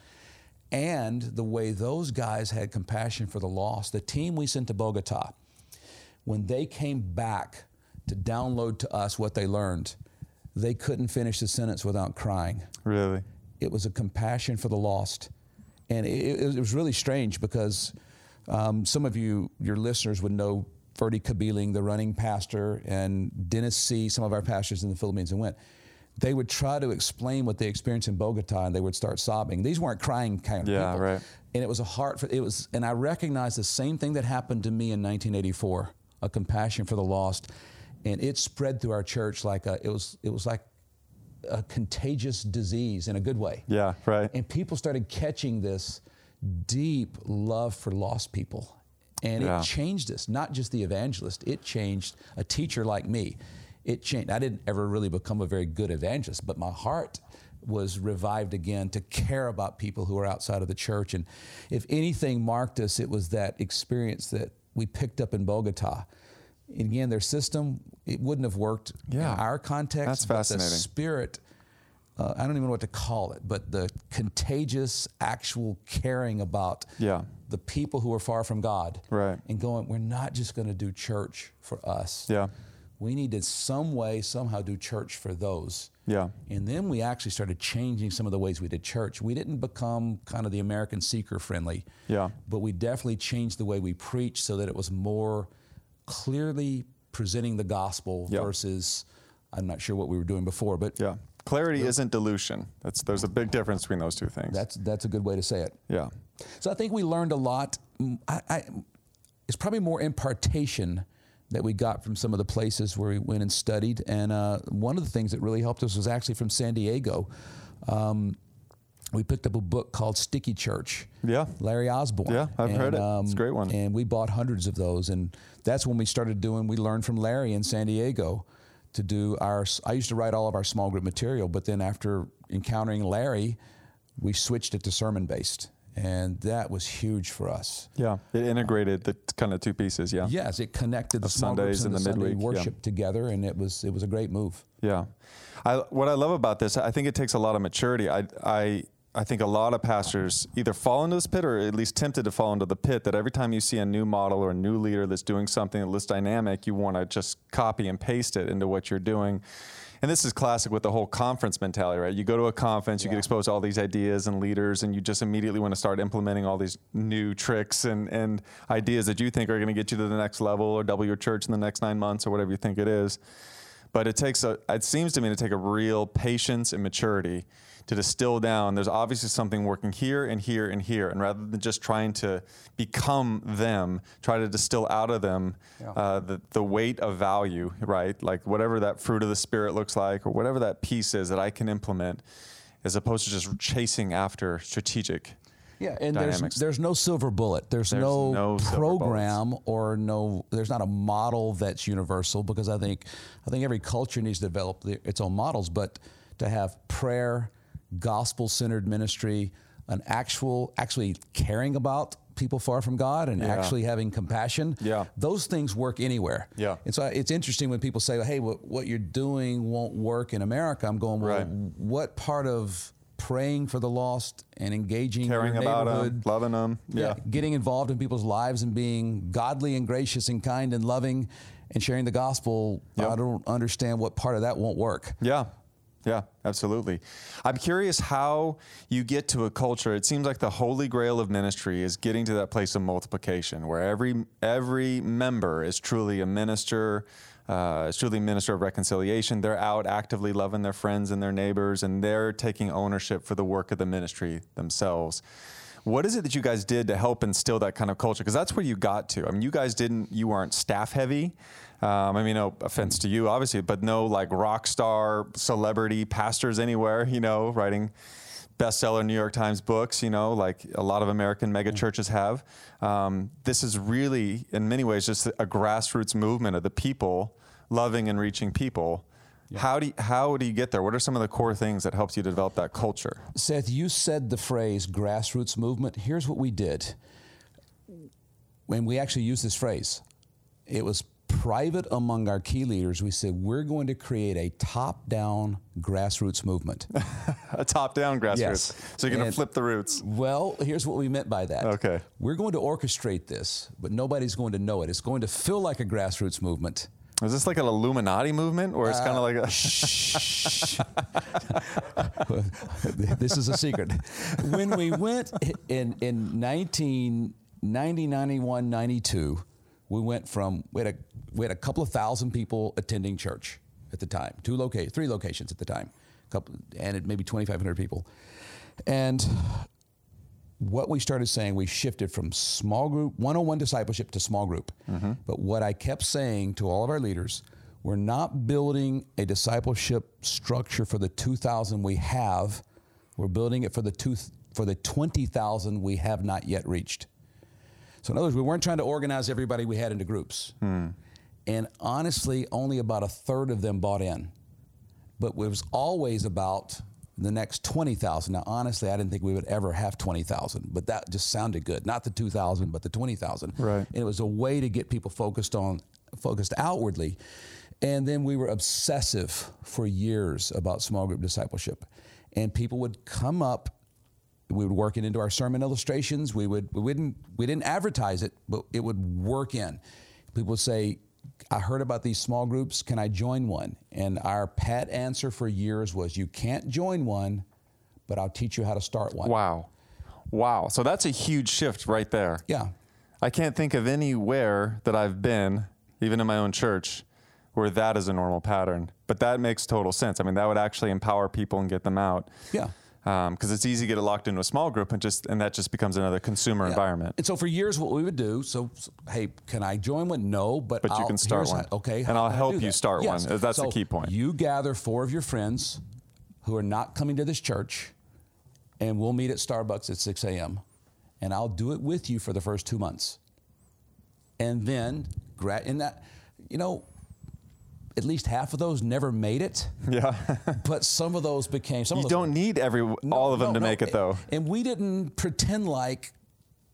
and the way those guys had compassion for the lost. The team we sent to Bogota, when they came back to download to us what they learned, they couldn't finish the sentence without crying. really It was a compassion for the lost. And it, it was really strange because um, some of you, your listeners, would know Ferdie Cabiling, the running pastor, and Dennis Sy, some of our pastors in the Philippines, and went. They would try to explain what they experienced in Bogota, and they would start sobbing. These weren't crying kind of Yeah, people. right. And it was a heart for it was, and I recognized the same thing that happened to me in 1984, a compassion for the lost, and it spread through our church like a, it was it was like a contagious disease in a good way. yeah right And people started catching this deep love for lost people. And Yeah. it changed us, not just the evangelist, it changed a teacher like me. it changed. I didn't ever really become a very good evangelist, but my heart was revived again to care about people who are outside of the church. And if anything marked us, it was that experience that we picked up in Bogota. And again, their system, it wouldn't have worked Yeah. in our context. That's but fascinating. The spirit, uh, I don't even know what to call it, but the contagious, actual caring about Yeah. the people who are far from God. Right. And going, we're not just going to do church for us. Yeah. We need to some way, somehow do church for those. Yeah. And then we actually started changing some of the ways we did church. We didn't become kind of the American seeker friendly. Yeah. But we definitely changed the way we preached so that it was more clearly presenting the gospel Yeah. versus I'm not sure what we were doing before, but Yeah. Clarity isn't dilution. That's there's a big difference between those two things. that's that's a good way to say it. yeah. So I think we learned a lot. I, I, it's probably more impartation that we got from some of the places where we went and studied. And uh, one of the things that really helped us was actually from San Diego. Um, we picked up a book called Sticky Church. Yeah. Larry Osborne. Yeah, I've heard it. It's a great one. And we bought hundreds of those. And that's when we started doing, we learned from Larry in San Diego to do our, I used to write all of our small group material, but then after encountering Larry, we switched it to sermon based. And that was huge for us. Yeah. It integrated the kind of two pieces. Yeah. Yes, it connected the Of small Sundays groups and and the, the Sunday midweek, yeah. worship together, and it was it was a great move. Yeah. I, what I love about this, I think it takes a lot of maturity. I, I, I think a lot of pastors either fall into this pit or at least tempted to fall into the pit that every time you see a new model or a new leader that's doing something that looks dynamic, you want to just copy and paste it into what you're doing. And this is classic with the whole conference mentality, right? You go to a conference, you get exposed to all these ideas and leaders, and you just immediately want to start implementing all these new tricks and, and ideas that you think are going to get you to the next level or double your church in the next nine months or whatever you think it is. But it takes a, it seems to me to take a real patience and maturity to distill down. There's obviously something working here and here and here. And rather than just trying to become them, try to distill out of them uh, the, the weight of value, right? Like whatever that fruit of the Spirit looks like or whatever that piece is that I can implement as opposed to just chasing after strategic. Yeah, and dynamics. there's there's no silver bullet. There's, There's no, no program or no. There's not a model that's universal because I think I think every culture needs to develop the, its own models. But to have prayer, gospel centered ministry, an actual actually caring about people far from God and actually having compassion. Yeah. those things work anywhere. Yeah. and so it's interesting when people say, "Hey, what, what you're doing won't work in America." I'm going, "Well, Right. what part of praying for the lost and engaging Caring your about them, loving them. Yeah. getting involved in people's lives and being godly and gracious and kind and loving and sharing the gospel. Yep. I don't understand what part of that won't work. Yeah. Yeah, absolutely. I'm curious how you get to a culture. It seems like the holy grail of ministry is getting to that place of multiplication where every every member is truly a minister, uh, is truly a minister of reconciliation. They're out actively loving their friends and their neighbors, and they're taking ownership for the work of the ministry themselves. What is it that you guys did to help instill that kind of culture? Because that's where you got to. I mean, you guys didn't, you weren't staff heavy. Um, I mean, no offense to you, obviously, but no like rock star celebrity pastors anywhere, you know, writing bestseller New York Times books, you know, like a lot of American mega churches have. Um, this is really, in many ways, just a grassroots movement of the people loving and reaching people. How do you, how do you get there? What are some of the core things that helps you develop that culture? Seth, you said the phrase grassroots movement. Here's what we did. When we actually used this phrase, it was private among our key leaders. We said, we're going to create a top down grassroots movement. A top down grassroots. Yes. So you're going to flip the roots. Well, here's what we meant by that. Okay. We're going to orchestrate this, but nobody's going to know it. It's going to feel like a grassroots movement. Is this like an Illuminati movement or it's kind of like a. Shh. this is a secret. When we went in in 1990, 91, 92, we went from we had a we had a couple of thousand people attending church at the time, two loca- three locations at the time, couple and maybe 2,500 people, and what we started saying, we shifted from small group, one on one discipleship to small group. Mm-hmm. But what I kept saying to all of our leaders, we're not building a discipleship structure for the 2,000 we have. We're building it for the, two, for the 20,000 we have not yet reached. So, in other words, we weren't trying to organize everybody we had into groups. Hmm. And honestly, only about a third of them bought in. But it was always about the next 20,000. Now, honestly, I didn't think we would ever have 20,000, but that just sounded good. Not the 2,000, but the 20,000. Right. And it was a way to get people focused on, focused outwardly. And then we were obsessive for years about small group discipleship. And people would come up, we would work it into our sermon illustrations. We would we wouldn't we didn't advertise it, but it would work in. People would say, I heard about these small groups. Can I join one? And our pat answer for years was, You can't join one, but I'll teach you how to start one. Wow. Wow. So that's a huge shift right there. Yeah. I can't think of anywhere that I've been, even in my own church, where that is a normal pattern. But that makes total sense. I mean, that would actually empower people and get them out. Yeah. Um, because it's easy to get it locked into a small group and just and that just becomes another consumer Yeah. environment. And so for years, what we would do, so, so, hey, can I join one? No, but But you I'll- can start one. how- okay, And I'll help you that? start one. Yes. That's the key point. You gather four of your friends who are not coming to this church, and we'll meet at Starbucks at 6 a.m. And I'll do it with you for the first two months, and then gra- in that, you know. At least half of those never made it, Yeah. but some of those became. Some you of those don't need every all of them no, to no. make it though. And we didn't pretend like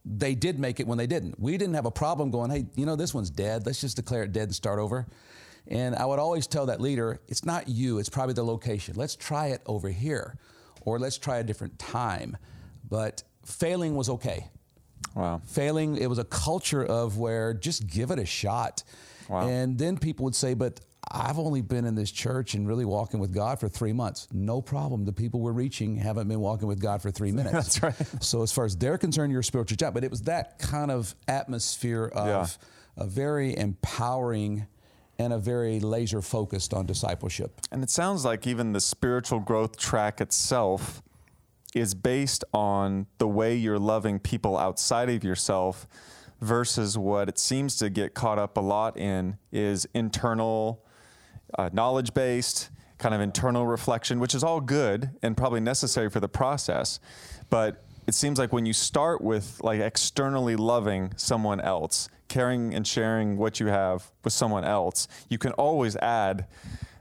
they did make it when they didn't. We didn't have a problem going, hey, you know, this one's dead. Let's just declare it dead and start over. And I would always tell that leader, it's not you, it's probably the location. Let's try it over here, or let's try a different time. But failing was okay. Wow. Failing, it was a culture of where just give it a shot. Wow. And then people would say, but I've only been in this church and really walking with God for three months. No problem. The people we're reaching haven't been walking with God for three minutes. That's right. So as far as they're concerned, you're a spiritual giant. But it was that kind of atmosphere of Yeah. a very empowering and a very laser focused on discipleship. And it sounds like even the spiritual growth track itself is based on the way you're loving people outside of yourself versus what it seems to get caught up a lot in is internal, uh, knowledge based, kind of internal reflection, which is all good and probably necessary for the process. But it seems like when you start with like externally loving someone else, caring and sharing what you have with someone else, you can always add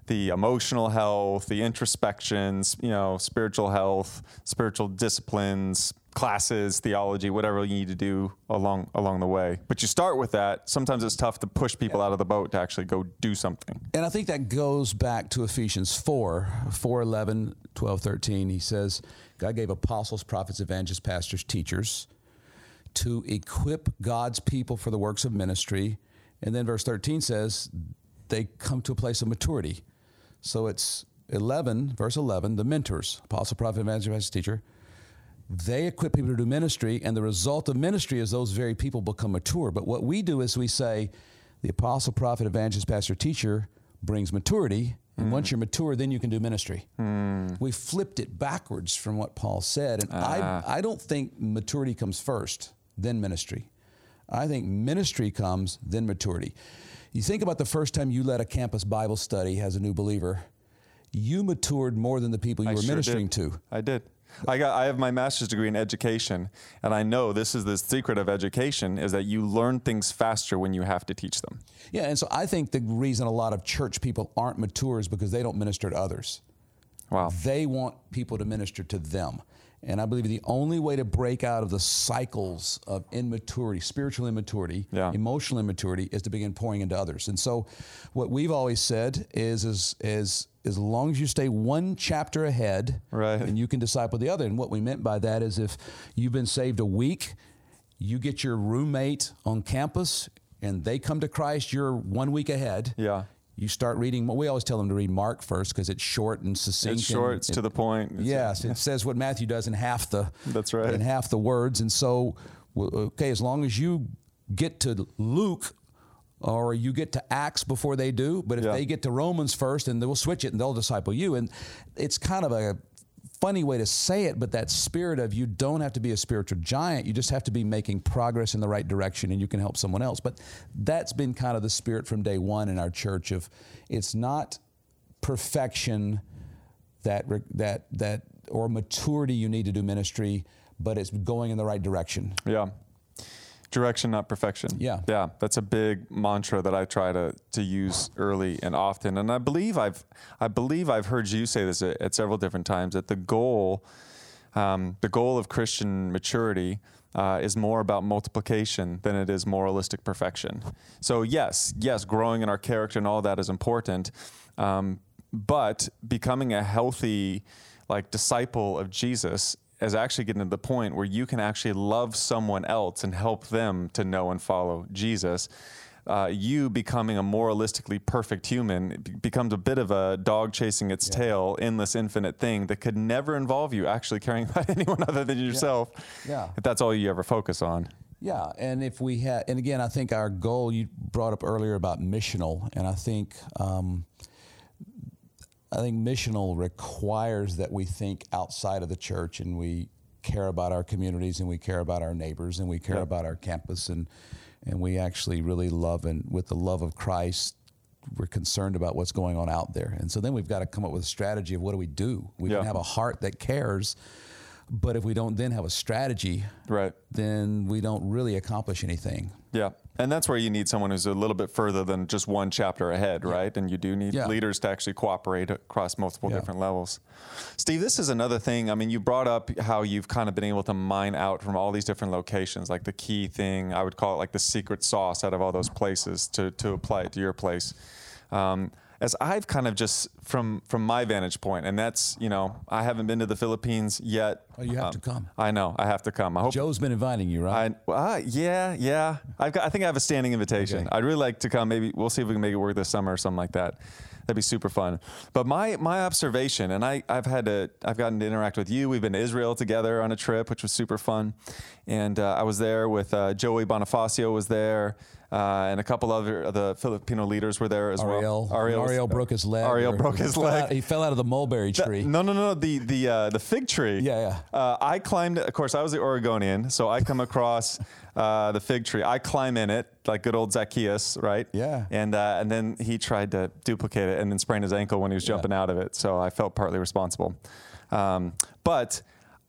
the emotional health, the introspections, you know, spiritual health, spiritual disciplines, classes, theology, whatever you need to do along along the way. But you start with that. Sometimes it's tough to push people out of the boat to actually go do something. And I think that goes back to Ephesians 4, 4, 11, 12, 13. He says, God gave apostles, prophets, evangelists, pastors, teachers to equip God's people for the works of ministry. And then verse 13 says, they come to a place of maturity. So it's 11, verse 11, the mentors, apostle, prophet, evangelist, pastor, teacher. They equip people to do ministry, and the result of ministry is those very people become mature. But what we do is we say, the apostle, prophet, evangelist, pastor, teacher brings maturity, and hmm. once you're mature, then you can do ministry. Hmm. We flipped it backwards from what Paul said, and I, ah. I don't think maturity comes first, then ministry. I think ministry comes, then maturity. You think about the first time you led a campus Bible study as a new believer, you matured more than the people you I were sure ministering did. to. I did. I got I have my master's degree in education and I know this is the secret of education is that you learn things faster when you have to teach them. Yeah, and so I think the reason a lot of church people aren't mature is because they don't minister to others. Wow. They want people to minister to them. And I believe the only way to break out of the cycles of immaturity, spiritual immaturity, Yeah. emotional immaturity, is to begin pouring into others. And so, what we've always said is, is, is as long as you stay one chapter ahead, Right. and you can disciple the other. And what we meant by that is if you've been saved a week, you get your roommate on campus, and they come to Christ, you're one week ahead. Yeah. You start reading. We always tell them to read Mark first because it's short and succinct. It's short, and it's it- to the point. It's- Yes, it says what Matthew does in half the. That's right. In half the words, and so okay, as long as you get to Luke. Or you get to Acts before they do, but if Yeah. they get to Romans first, and they'll switch it and they'll disciple you. And it's kind of a funny way to say it, but that spirit of you don't have to be a spiritual giant. You just have to be making progress in the right direction and you can help someone else. But that's been kind of the spirit from day one in our church of it's not perfection that that that or maturity you need to do ministry, but it's going in the right direction. Yeah. Direction, not perfection. Yeah. Yeah. That's a big mantra that I try to, to use early and often. And I believe I've, I believe I've heard you say this at, at several different times that the goal, um, the goal of Christian maturity uh, is more about multiplication than it is moralistic perfection. So yes, yes, growing in our character and all that is important. Um, but becoming a healthy, like disciple of Jesus is actually getting to the point where you can actually love someone else and help them to know and follow Jesus. Uh, you becoming a moralistically perfect human becomes a bit of a dog chasing its yeah. tail, endless, infinite thing that could never involve you actually caring about anyone other than yourself. Yeah. yeah. If that's all you ever focus on. Yeah, and if we had, and again, I think our goal you brought up earlier about missional, and I think um, I think missional requires that we think outside of the church and we care about our communities and we care about our neighbors and we care yep. about our campus and and we actually really love and with the love of Christ we're concerned about what's going on out there. And so then we've got to come up with a strategy of what do we do? We yeah. can have a heart that cares, but if we don't then have a strategy, right, then we don't really accomplish anything. Yeah. And that's where you need someone who's a little bit further than just one chapter ahead, yeah. right? And you do need yeah. leaders to actually cooperate across multiple yeah. different levels. Steve, this is another thing. I mean, you brought up how you've kind of been able to mine out from all these different locations, like the key thing, I would call it like the secret sauce out of all those places to, to apply it to your place. Um, as I've kind of just from from my vantage point, and that's you know I haven't been to the Philippines yet. Oh, you have um, to come. I know I have to come. I hope Joe's been inviting you, right? I, uh, yeah, yeah. I've got, I think I have a standing invitation. Okay. I'd really like to come. Maybe we'll see if we can make it work this summer or something like that. That'd be super fun. But my my observation, and I I've had to I've gotten to interact with you. We've been to Israel together on a trip, which was super fun, and uh, I was there with uh, Joey Bonifacio was there. Uh, and a couple other the Filipino leaders were there as Ariel, well. Ariel, Ariel broke his leg. Ariel broke his leg. Out, he fell out of the mulberry tree. The, no, no, no, the the uh, the fig tree. Yeah, yeah. Uh, I climbed. Of course, I was the Oregonian, so I come across uh, the fig tree. I climb in it like good old Zacchaeus, right? Yeah. And uh, and then he tried to duplicate it and then sprained his ankle when he was jumping yeah. out of it. So I felt partly responsible. Um, but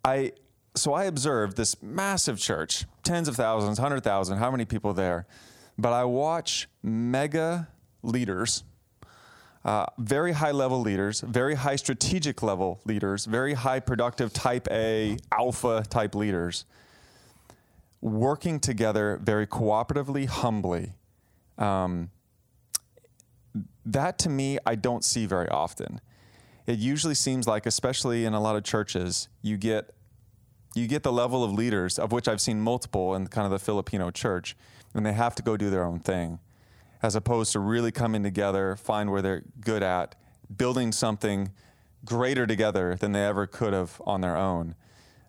I so I observed this massive church, tens of thousands, hundred thousand, how many people there? But I watch mega leaders, uh, very high level leaders, very high strategic level leaders, very high productive type A, alpha type leaders, working together very cooperatively, humbly. Um, that to me, I don't see very often. It usually seems like, especially in a lot of churches, you get you get the level of leaders of which I've seen multiple in kind of the Filipino church and they have to go do their own thing, as opposed to really coming together, find where they're good at, building something greater together than they ever could have on their own.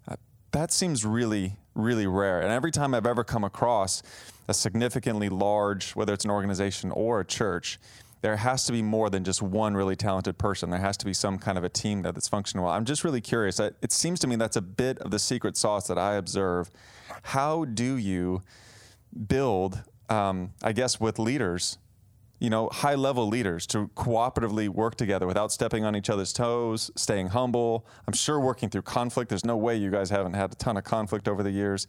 Uh, that seems really, really rare. And every time I've ever come across a significantly large, whether it's an organization or a church, there has to be more than just one really talented person. There has to be some kind of a team that, that's functioning well. I'm just really curious. It seems to me that's a bit of the secret sauce that I observe. How do you build, um, I guess, with leaders, you know, high level leaders to cooperatively work together without stepping on each other's toes, staying humble. I'm sure working through conflict. There's no way you guys haven't had a ton of conflict over the years.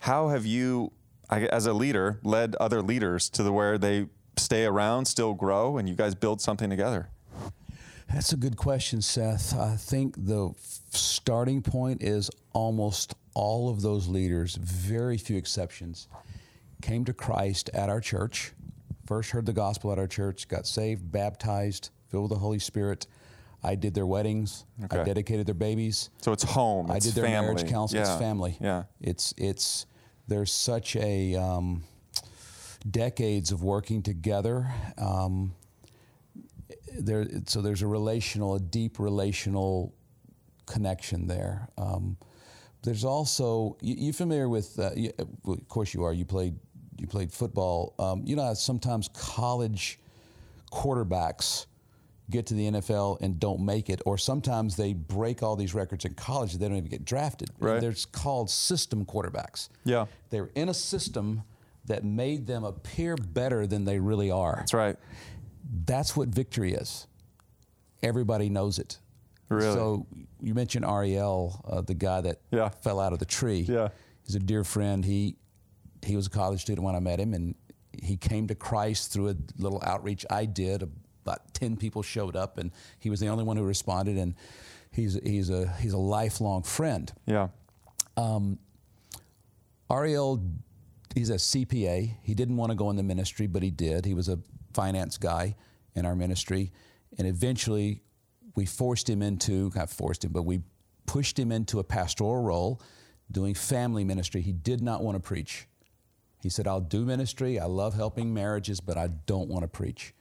How have you, as a leader, led other leaders to the where they stay around, still grow, and you guys build something together? That's a good question, Seth. I think the starting point is almost all of those leaders, very few exceptions, came to Christ at our church, first heard the gospel at our church, got saved, baptized, filled with the Holy Spirit. I did their weddings. Okay. I dedicated their babies. So it's home. It's I did their family. marriage counsel. Yeah. It's family. Yeah. It's it's there's such a um, decades of working together. Um, there, so there's a relational, a deep relational connection there. Um, there's also you, you familiar with? Uh, you, of course, you are. You played you played football. Um, you know, sometimes college quarterbacks get to the NFL and don't make it, or sometimes they break all these records in college and they don't even get drafted. Right. They're called system quarterbacks. Yeah. They're in a system that made them appear better than they really are. That's right. That's what victory is. Everybody knows it. Really? So you mentioned Ariel, uh, the guy that yeah. fell out of the tree. Yeah. He's a dear friend. He he was a college student when I met him, and he came to Christ through a little outreach I did. About ten people showed up, and he was the only one who responded. And he's he's a he's a lifelong friend. Yeah. Um, Ariel, he's a CPA. He didn't want to go in the ministry, but he did. He was a finance guy in our ministry, and eventually we forced him into not forced him, but we pushed him into a pastoral role, doing family ministry. He did not want to preach. He said, "I'll do ministry. I love helping marriages, but I don't want to preach."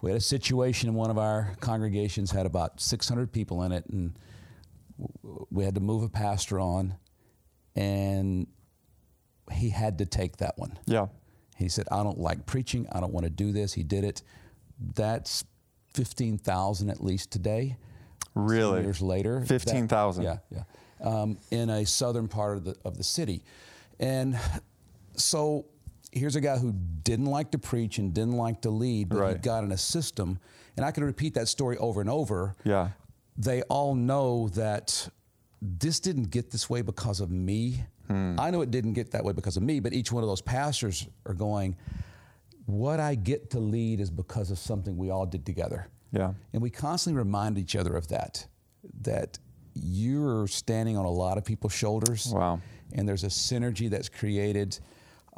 We had a situation in one of our congregations had about 600 people in it, and we had to move a pastor on, and he had to take that one. Yeah. He said, I don't like preaching. I don't want to do this. He did it. That's 15,000 at least today. Really? Years later. 15,000. Yeah, yeah. Um, in a southern part of the, of the city. And so here's a guy who didn't like to preach and didn't like to lead, but he got in a system. And I can repeat that story over and over Yeah. they all know that this didn't get this way because of me. Hmm. I know it didn't get that way because of me, but each one of those pastors are going, what I get to lead is because of something we all did together. Yeah. And we constantly remind each other of that, that you're standing on a lot of people's shoulders. Wow. And there's a synergy that's created.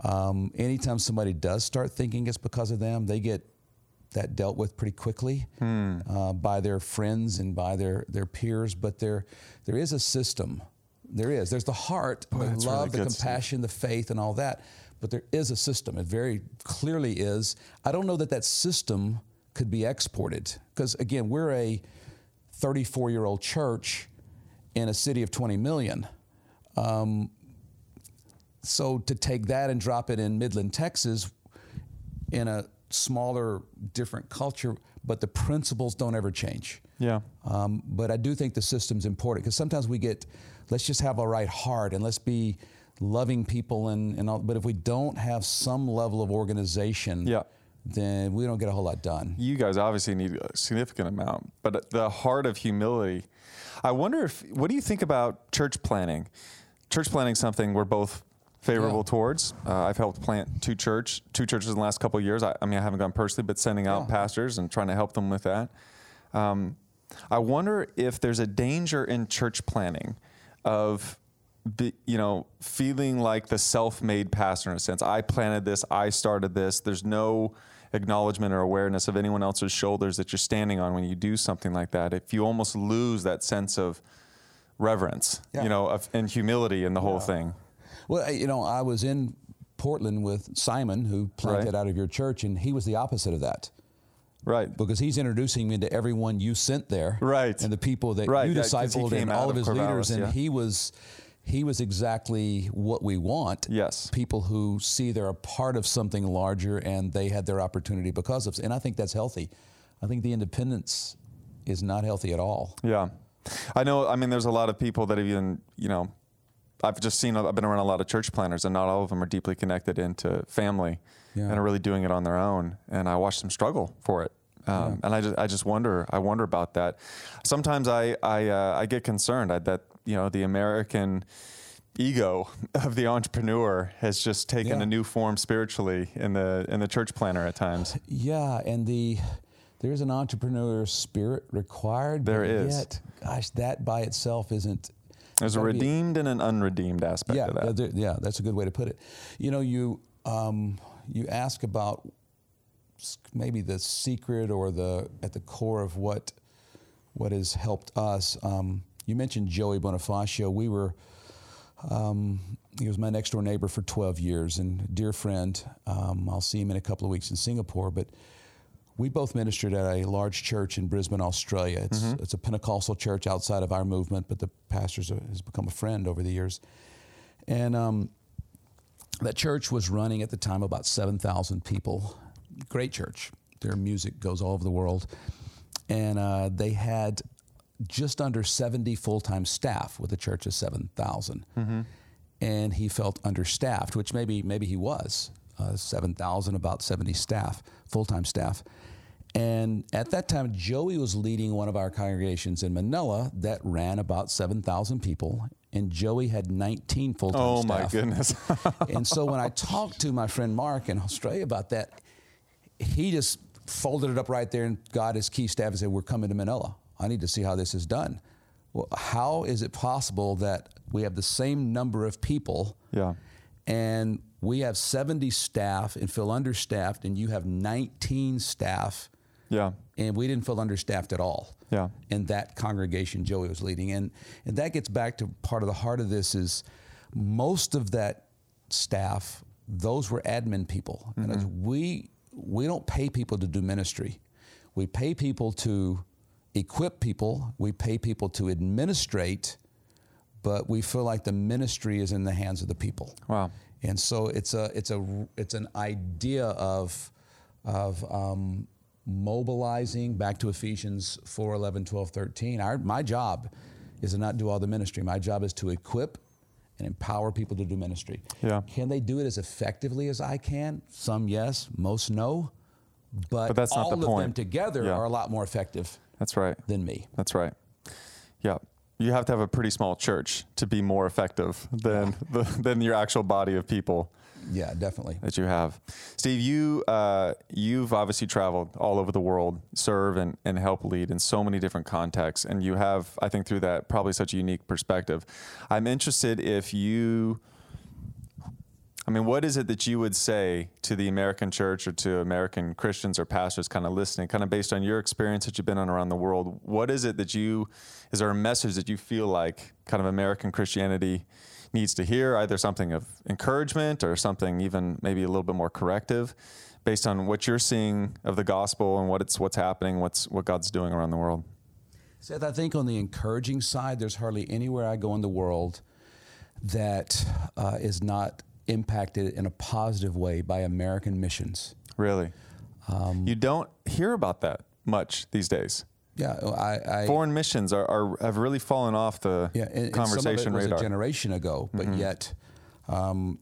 Um, anytime somebody does start thinking it's because of them, they get that dealt with pretty quickly uh, by their friends and by their, their peers. But there, there is a system. There is. There's the heart, the love, really the compassion, the faith, and all that. But there is a system. It very clearly is. I don't know that that system could be exported because again, we're a 34 year old church in a city of 20 million. Um, so to take that and drop it in Midland, Texas, in a smaller, different culture, but the principles don't ever change. Yeah. Um, but I do think the system's important because sometimes we get, let's just have a right heart and let's be loving people and, and all, but if we don't have some level of organization, Yeah. then we don't get a whole lot done. You guys obviously need a significant amount, but the heart of humility. I wonder if, what do you think about church planting? Church planting is something we're both favorable Yeah. towards. Uh, I've helped plant two church, two churches in the last couple of years. I, I mean, I haven't gone personally, but sending out Yeah. pastors and trying to help them with that. Um, I wonder if there's a danger in church planting of, be, you know, feeling like the self-made pastor in a sense. I planted this. I started this. There's no acknowledgement or awareness of anyone else's shoulders that you're standing on when you do something like that. If you almost lose that sense of reverence, Yeah. you know, of, and humility in the whole thing. Well, you know, I was in Portland with Simon, who planted Right. out of your church, and he was the opposite of that. Right. because he's introducing me to everyone you sent there, Right. And the people that Right, you discipled and all of of his Corvallis, leaders, and yeah. he was he was exactly what we want. Yes. people who see they're a part of something larger and they had their opportunity because of, and I think that's healthy. I think the independence is not healthy at all. Yeah. I know, I mean, there's a lot of people that have even, you know, I've just seen, I've been around a lot of church planters, and not all of them are deeply connected into family Yeah. and are really doing it on their own. And I watch them struggle for it. Um, And I just, I just wonder, I wonder about that. Sometimes I, I, uh, I get concerned that, you know, the American ego of the entrepreneur has just taken Yeah. a new form spiritually in the, in the church planter at times. Yeah, and the there's an entrepreneur spirit required. There is. Yet, gosh, that by itself isn't. There's a redeemed and an unredeemed aspect yeah, of that. yeah, that's a good way to put it. You know, you um, you ask about maybe the secret or the at the core of what what has helped us. Um, you mentioned Joey Bonifacio. We were um, he was my next door neighbor for 12 years and dear friend. Um, I'll see him in a couple of weeks in Singapore, but. We both ministered at a large church in Brisbane, Australia. It's, it's a Pentecostal church outside of our movement, but the pastor has become a friend over the years. And um, that church was running at the time about 7,000 people. Great church. Their music goes all over the world. And uh, they had just under 70 full time staff with a church of 7,000. And he felt understaffed, which maybe, maybe he was. Uh, 7,000, about 70 staff, full time staff. And at that time, Joey was leading one of our congregations in Manila that ran about 7,000 people. and Joey had 19 full time Oh staff. my goodness. and so when I talked to my friend Mark in Australia about that, he just folded it up right there and got his key staff and said, We're coming to Manila. I need to see how this is done. Well, how is it possible that we have the same number of people yeah. and we have 70 staff and feel understaffed, and you have 19 staff, Yeah. and we didn't feel understaffed at all? Yeah. in that congregation Joey was leading. And, and that gets back to part of the heart of this is most of that staff, those were admin people. And as we, we don't pay people to do ministry. We pay people to equip people. We pay people to administrate, but we feel like the ministry is in the hands of the people. Wow. And so it's a it's a it's an idea of of um, mobilizing back to Ephesians 4, 11, 12, 13. Our, my job is to not do all the ministry. My job is to equip and empower people to do ministry. Yeah. Can they do it as effectively as I can? Some yes, most no. But, But that's not all the of them together Yeah. are a lot more effective That's right. than me. That's right. Yeah. You have to have a pretty small church to be more effective than the, than your actual body of people Yeah, definitely. that you have. Steve, you uh, you've obviously traveled all over the world, serve and, and help lead in so many different contexts, and you have, I think, through that probably such a unique perspective. I'm interested if you, I mean, what is it that you would say to the American church or to American Christians or pastors, kind of listening, kind of based on your experience that you've been on around the world? What is it that you, is there a message that you feel like kind of American Christianity? Needs to hear either something of encouragement or something even maybe a little bit more corrective based on what you're seeing of the gospel and what it's what's happening what's what God's doing around the world. Seth, I think on the encouraging side, there's hardly anywhere I go in the world that uh, is not impacted in a positive way by American missions. really? You don't hear about that much these days Yeah, I, I foreign missions are, are have really fallen off the yeah, and, and conversation some of it was radar a generation ago, but yet. Um,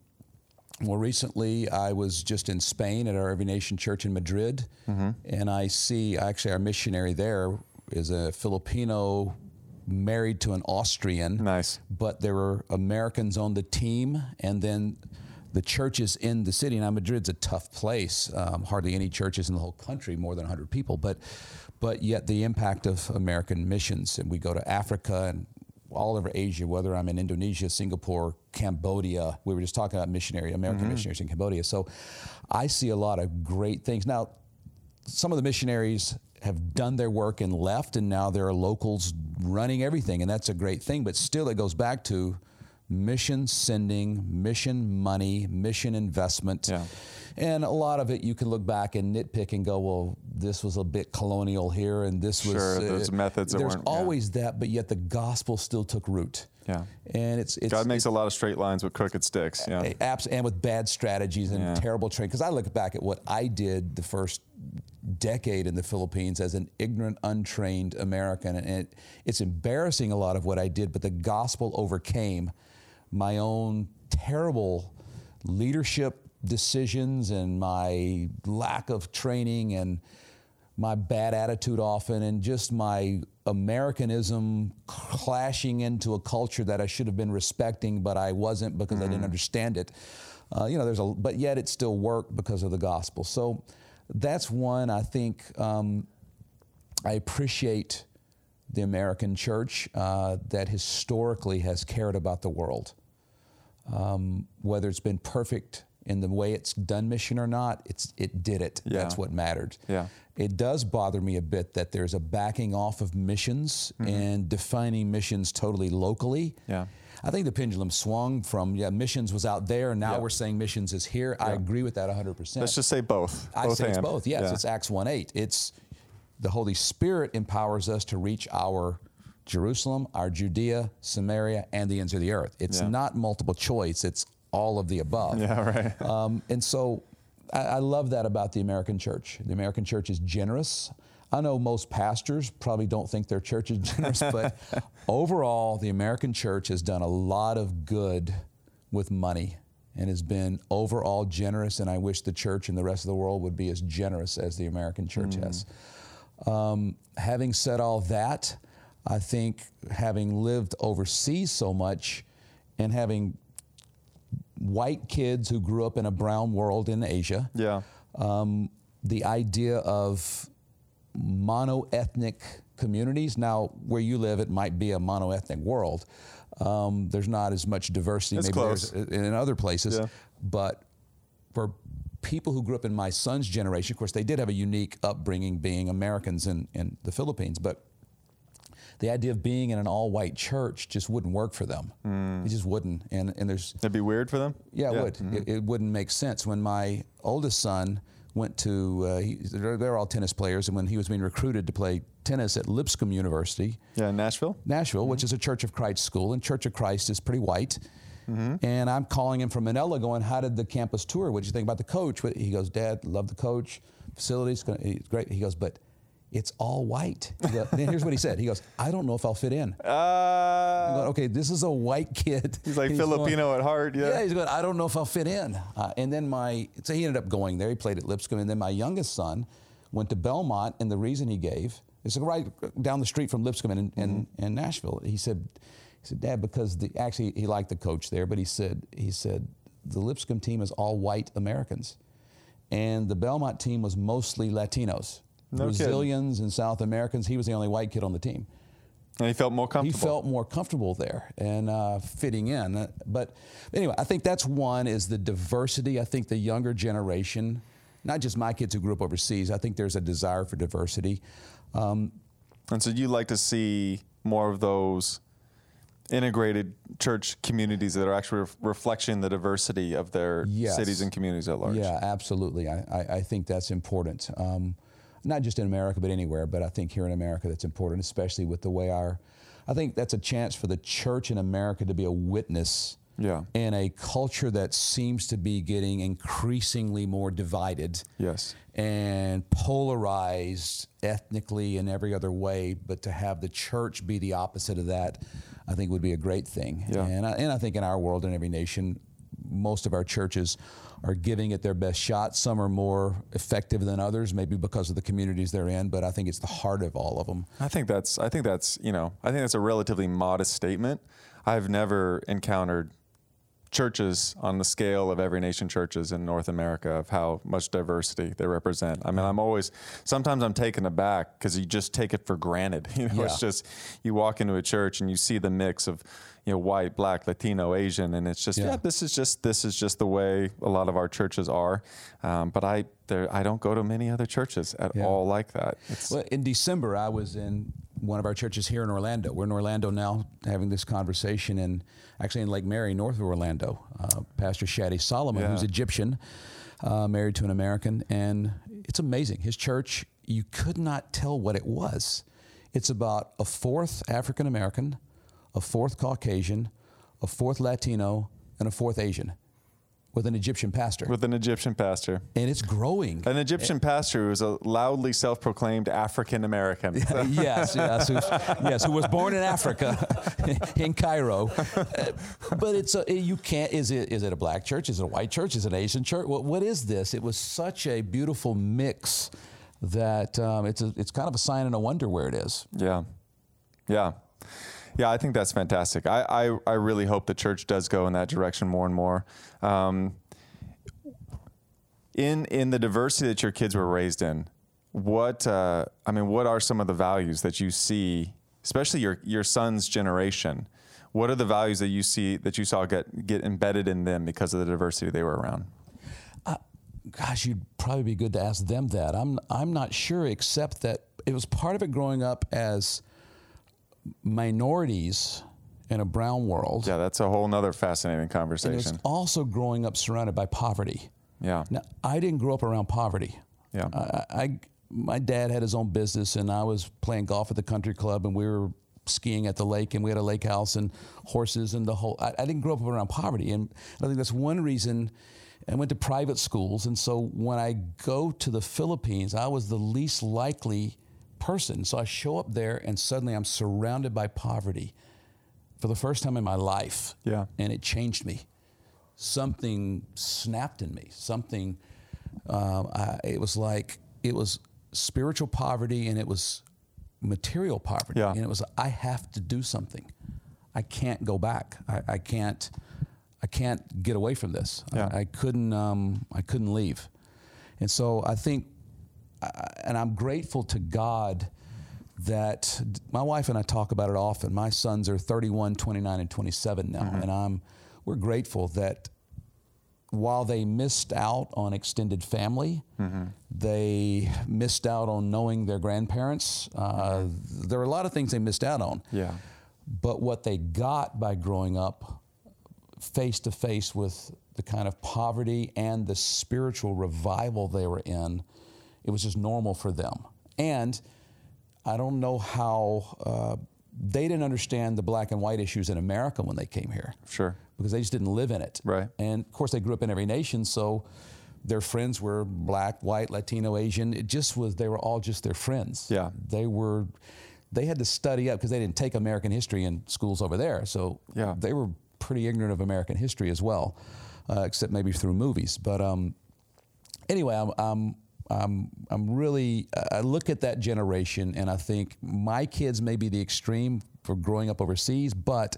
more recently, I was just in Spain at our Every Nation Church in Madrid, and I see actually our missionary there is a Filipino married to an Austrian. Nice. But there were Americans on the team, and then the churches in the city. Now Madrid's a tough place. Um, hardly any churches in the whole country, more than 100 people. But but yet the impact of American missions, and we go to Africa and all over Asia, whether I'm in Indonesia, Singapore, Cambodia. We were just talking about missionary American mm-hmm. missionaries in Cambodia. So I see a lot of great things now some of the missionaries have done their work and left, and now there are locals running everything, and that's a great thing. But still, it goes back to mission sending, mission money, mission investment. Yeah. And a lot of it you can look back and nitpick and go, well, this was a bit colonial here, and this was. Sure, those uh, methods that There's weren't- yeah. always that, but yet the gospel still took root. Yeah. And it's, it's God makes a lot of straight lines with crooked sticks yeah a- abs- and with bad strategies and Yeah. terrible training. Because I look back at what I did the first decade in the Philippines as an ignorant, untrained American, and it, it's embarrassing a lot of what I did. But the gospel overcame my own terrible leadership decisions and my lack of training and my bad attitude often and just my Americanism clashing into a culture that I should have been respecting, but I wasn't because I didn't understand it. Uh, you know, there's a, but yet it still worked because of the gospel. So that's one I think um, I appreciate the American church uh, that historically has cared about the world. Um, whether it's been perfect in the way it's done mission or not, it's it did it. Yeah. That's what mattered. Yeah. It does bother me a bit that there's a backing off of missions and defining missions totally locally. Mm-hmm. Yeah. I think the pendulum swung from yeah missions was out there and now Yeah. we're saying missions is here. I agree with that 100%. let's just say both I both say it's both. Yes, it's Acts 1 8. It's the Holy Spirit empowers us to reach our Jerusalem, our Judea, Samaria, and the ends of the earth. It's Yeah. not multiple choice, it's all of the above. yeah right Um, and so I, I love that about the American church. The American church is generous. I know most pastors probably don't think their church is generous, but overall, the American church has done a lot of good with money and has been overall generous. And I wish the church and the rest of the world would be as generous as the American church has. Um, having said all that, I think having lived overseas so much and having white kids who grew up in a brown world in Asia, Yeah. um, the idea of monoethnic communities. Now, where you live, it might be a monoethnic world. Um, there's not as much diversity It's maybe close. in other places, Yeah. but for people who grew up in my son's generation, of course, they did have a unique upbringing being Americans in, in the Philippines, but the idea of being in an all-white church just wouldn't work for them. Hmm. It just wouldn't. And and there's That'd be weird for them. yeah, it would. Hmm. It, it wouldn't make sense. When my oldest son went to, uh, he, they're, they're all tennis players, and when he was being recruited to play tennis at Lipscomb University, Yeah, in Nashville. Nashville, which hmm. is a Church of Christ school, and Church of Christ is pretty white. Mm-hmm. And I'm calling him from Manila, going, "How did the campus tour? What did you think about the coach?" He goes, "Dad, love the coach. Facilities, great." He goes, "But it's all white." He goes- then here's what he said. He goes, "I don't know if I'll fit in." Uh, going, okay, this is a white kid. he's like going- Filipino at heart. Yeah. yeah, he's going, I don't know if I'll fit in. Uh, and then my, so he ended up going there. He played at Lipscomb. And then my youngest son went to Belmont. And the reason he gave is right down the street from Lipscomb in, in, in Nashville. He said, he said, Dad, because the, actually he liked the coach there, but he said, he said, the Lipscomb team is all white Americans. And the Belmont team was mostly Latinos, No kidding. Brazilians and South Americans. He was the only white kid on the team and he felt more comfortable. he felt more comfortable there and uh, fitting in. Uh, But anyway, I think that's one is the diversity. I think the younger generation, not just my kids who grew up overseas, I think there's a desire for diversity. Um, And so you'd like to see more of those integrated church communities that are actually ref- reflecting the diversity of their Yes. cities and communities at large. Yeah, absolutely. I, I, I think that's important. Um, not just in America, but anywhere. But I think here in America, that's important, especially with the way our. I think that's a chance for the church in America to be a witness Yeah. in a culture that seems to be getting increasingly more divided Yes. and polarized ethnically and every other way. But to have the church be the opposite of that, I think would be a great thing. Yeah. And, I, and I think in our world, in every nation, most of our churches are giving it their best shot. Some are more effective than others, maybe because of the communities they're in. But I think it's the heart of all of them. I think that's I think that's you know I think that's a relatively modest statement. I've never encountered churches on the scale of every nation churches in North America of how much diversity they represent. I mean, I'm always sometimes I'm taken aback because you just take it for granted. You know, it's just you walk into a church and you see the mix of you know white, black, Latino, Asian, and it's just yeah, Yeah. this is just this is just the way a lot of our churches are. Um, but I there I don't go to many other churches at Yeah. all like that. It's, Well, in December, I was in one of our churches here in Orlando. We're in Orlando now having this conversation, and actually in Lake Mary, north of Orlando. Uh, Pastor Shadi Solomon, Yeah. who's Egyptian, uh, married to an American, and it's amazing. His church, you could not tell what it was. It's about a fourth African American, a fourth Caucasian, a fourth Latino, and a fourth Asian, with an Egyptian pastor, with an Egyptian pastor. and it's growing. An Egyptian pastor who is a loudly self-proclaimed African American. yes, yes, yes, who was born in Africa, in Cairo. Uh, But it's a, you can't. Is it is it a black church? Is it a white church? Is it an Asian church? What, what is this? It was such a beautiful mix that um, it's a, it's kind of a sign and a wonder where it is. Yeah, yeah, yeah. I think that's fantastic. I, I, I really hope the church does go in that direction more and more. Um, in in the diversity that your kids were raised in, what uh, I mean, what are some of the values that you see, especially your your son's generation? What are the values that you see that you saw get get embedded in them because of the diversity they were around? Gosh, you'd probably be good to ask them that. I'm I'm not sure, except that it was part of it growing up as minorities in a brown world. Yeah, that's a whole nother fascinating conversation. also growing up surrounded by poverty. Yeah, Now, I didn't grow up around poverty. Yeah. I, I my dad had his own business, and I was playing golf at the country club, and we were skiing at the lake, and we had a lake house and horses and the whole. I, I didn't grow up around poverty, and I think that's one reason. I went to private schools, and so when I go to the Philippines, I was the least likely person. So I show up there, and suddenly I'm surrounded by poverty for the first time in my life. Yeah. and it changed me something snapped in me. Something, um, I, it was like, it was spiritual poverty and it was material poverty. Yeah. And it was, I have to do something. I can't go back. I, I can't, I can't get away from this. Yeah. I, I couldn't, um, I couldn't leave. And so I think, and I'm grateful to God that my wife and I talk about it often. My sons are 31, 29, and 27 now, mm-hmm. and I'm we're grateful that while they missed out on extended family, mm-hmm. they missed out on knowing their grandparents. Uh, mm-hmm. there were a lot of things they missed out on. Yeah. But what they got by growing up face to face with the kind of poverty and the spiritual revival they were in, it was just normal for them. And I don't know how uh, they didn't understand the black and white issues in America when they came here Sure. because they just didn't live in it. Right. And of course, they grew up in every nation, so their friends were black, white, Latino, Asian. It just was, they were all just their friends. Yeah. They were, they had to study up because they didn't take American history in schools over there. So Yeah. they were pretty ignorant of American history as well, uh, except maybe through movies. But um, anyway, I'm, I'm, I'm, I'm really, I look at that generation and I think my kids may be the extreme for growing up overseas, but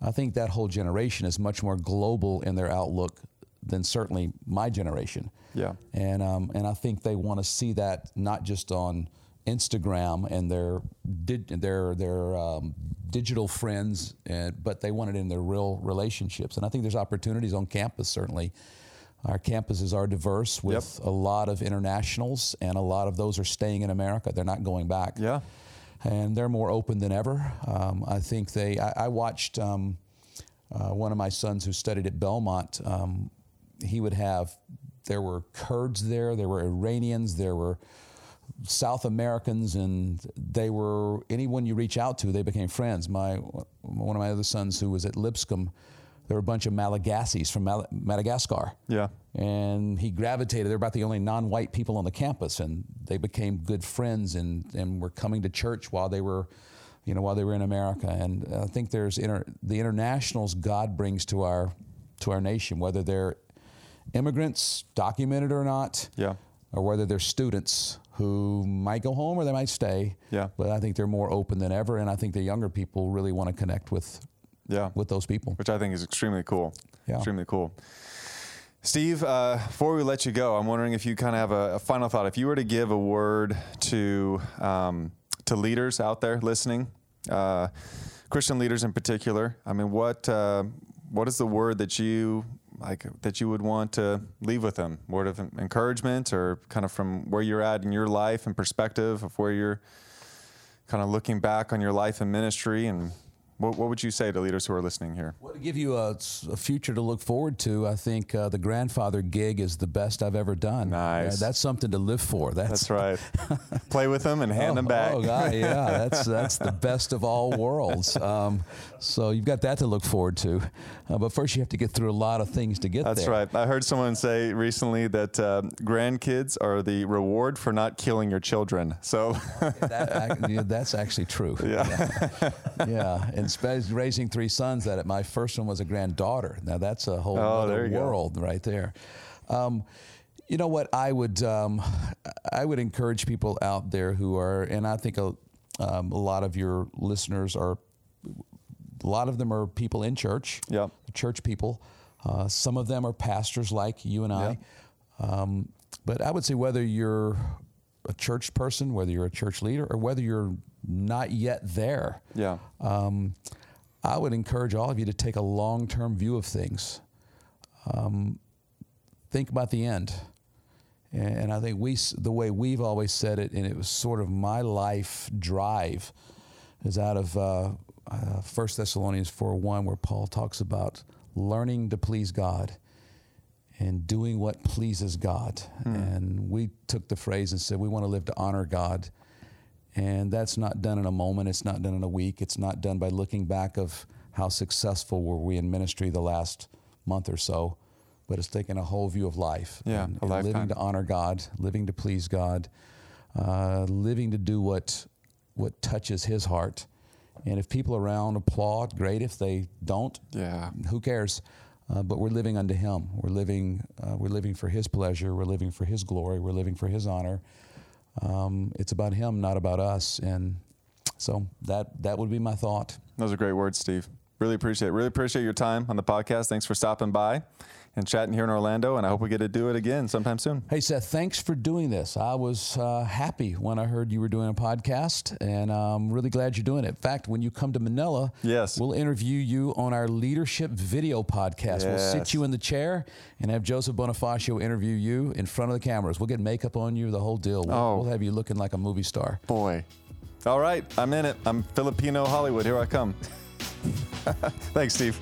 I think that whole generation is much more global in their outlook than certainly my generation. Yeah. And, um, and I think they want to see that not just on Instagram and their, their, their um, digital friends, and, but they want it in their real relationships. And I think there's opportunities on campus, certainly. Our campuses are diverse with a lot of internationals, and a lot of those are staying in America. They're not going back Yeah. and they're more open than ever. Um, I think they. I, I watched um, uh, one of my sons who studied at Belmont. Um, he would have. There were Kurds there. There were Iranians. There were South Americans, and they were anyone you reach out to, they became friends. My one of my other sons who was at Lipscomb. There were a bunch of Malagasys from Mal- Madagascar Yeah. and he gravitated. They're about the only non-white people on the campus, and they became good friends and and were coming to church while they were, you know, while they were in America. And I think there's inter, the internationals God brings to our to our nation, whether they're immigrants, documented or not, Yeah. or whether they're students who might go home or they might stay. Yeah. But I think they're more open than ever, and I think the younger people really want to connect with Yeah. with those people. which I think is extremely cool. Yeah. Extremely cool. Steve, uh, before we let you go, I'm wondering if you kind of have a, a final thought. If you were to give a word to um, to leaders out there listening, uh, Christian leaders in particular, I mean, what uh, what is the word that you like that you would want to leave with them? Word of encouragement, or kind of from where you're at in your life and perspective of where you're kind of looking back on your life and ministry and what, what would you say to leaders who are listening here? Well, to give you a, a future to look forward to, I think uh, the grandfather gig is the best I've ever done. Nice. Uh, that's something to live for. That's, That's right. Play with them and hand oh, them back. Oh, God, yeah, that's that's the best of all worlds. Um, so you've got that to look forward to, uh, but first you have to get through a lot of things to get That's there. That's right. I heard someone say recently that uh, grandkids are the reward for not killing your children. So, That, yeah, that's actually true. yeah. yeah, and raising three sons. That my first one was a granddaughter. Now that's a whole Oh, other you go. world right there. Um, you know what? I would um, I would encourage people out there who are, and I think a, um, a lot of your listeners are. A lot of them are people in church. Yep. Church people. Uh, some of them are pastors like you and I. Um, but I would say whether you're a church person, whether you're a church leader, or whether you're not yet there, Yeah. um, I would encourage all of you to take a long term view of things. Um, think about the end. And and I think we, the way we've always said it, and it was sort of my life drive, is out of uh, uh, 1 Thessalonians 4 1, where Paul talks about learning to please God and doing what pleases God. And we took the phrase and said, we want to live to honor God. And that's not done in a moment. It's not done in a week. It's not done by looking back of how successful were we in ministry the last month or so. But it's taking a whole view of life. Yeah, and, and living to honor God, living to please God, uh, living to do what what touches His heart. And if people around applaud, great. If they don't, Yeah. who cares? Uh, but we're living unto Him. We're living. Uh, we're living for His pleasure. We're living for His glory. We're living for His honor. Um, it's about Him, not about us. And So that that would be my thought. Those are great words, Steve. Really appreciate it. Really appreciate your time on the podcast. Thanks for stopping by and chatting here in Orlando. And I hope we get to do it again sometime soon. Hey, Seth, thanks for doing this. I was uh, happy when I heard you were doing a podcast, and I'm really glad you're doing it. In fact, when you come to Manila, Yes. we'll interview you on our leadership video podcast. We'll sit you in the chair and have Joseph Bonifacio interview you in front of the cameras. We'll get makeup on you, the whole deal. We'll, Oh. we'll have you looking like a movie star. Boy. All right. I'm in it. I'm Filipino Hollywood. Here I come. Thanks, Steve.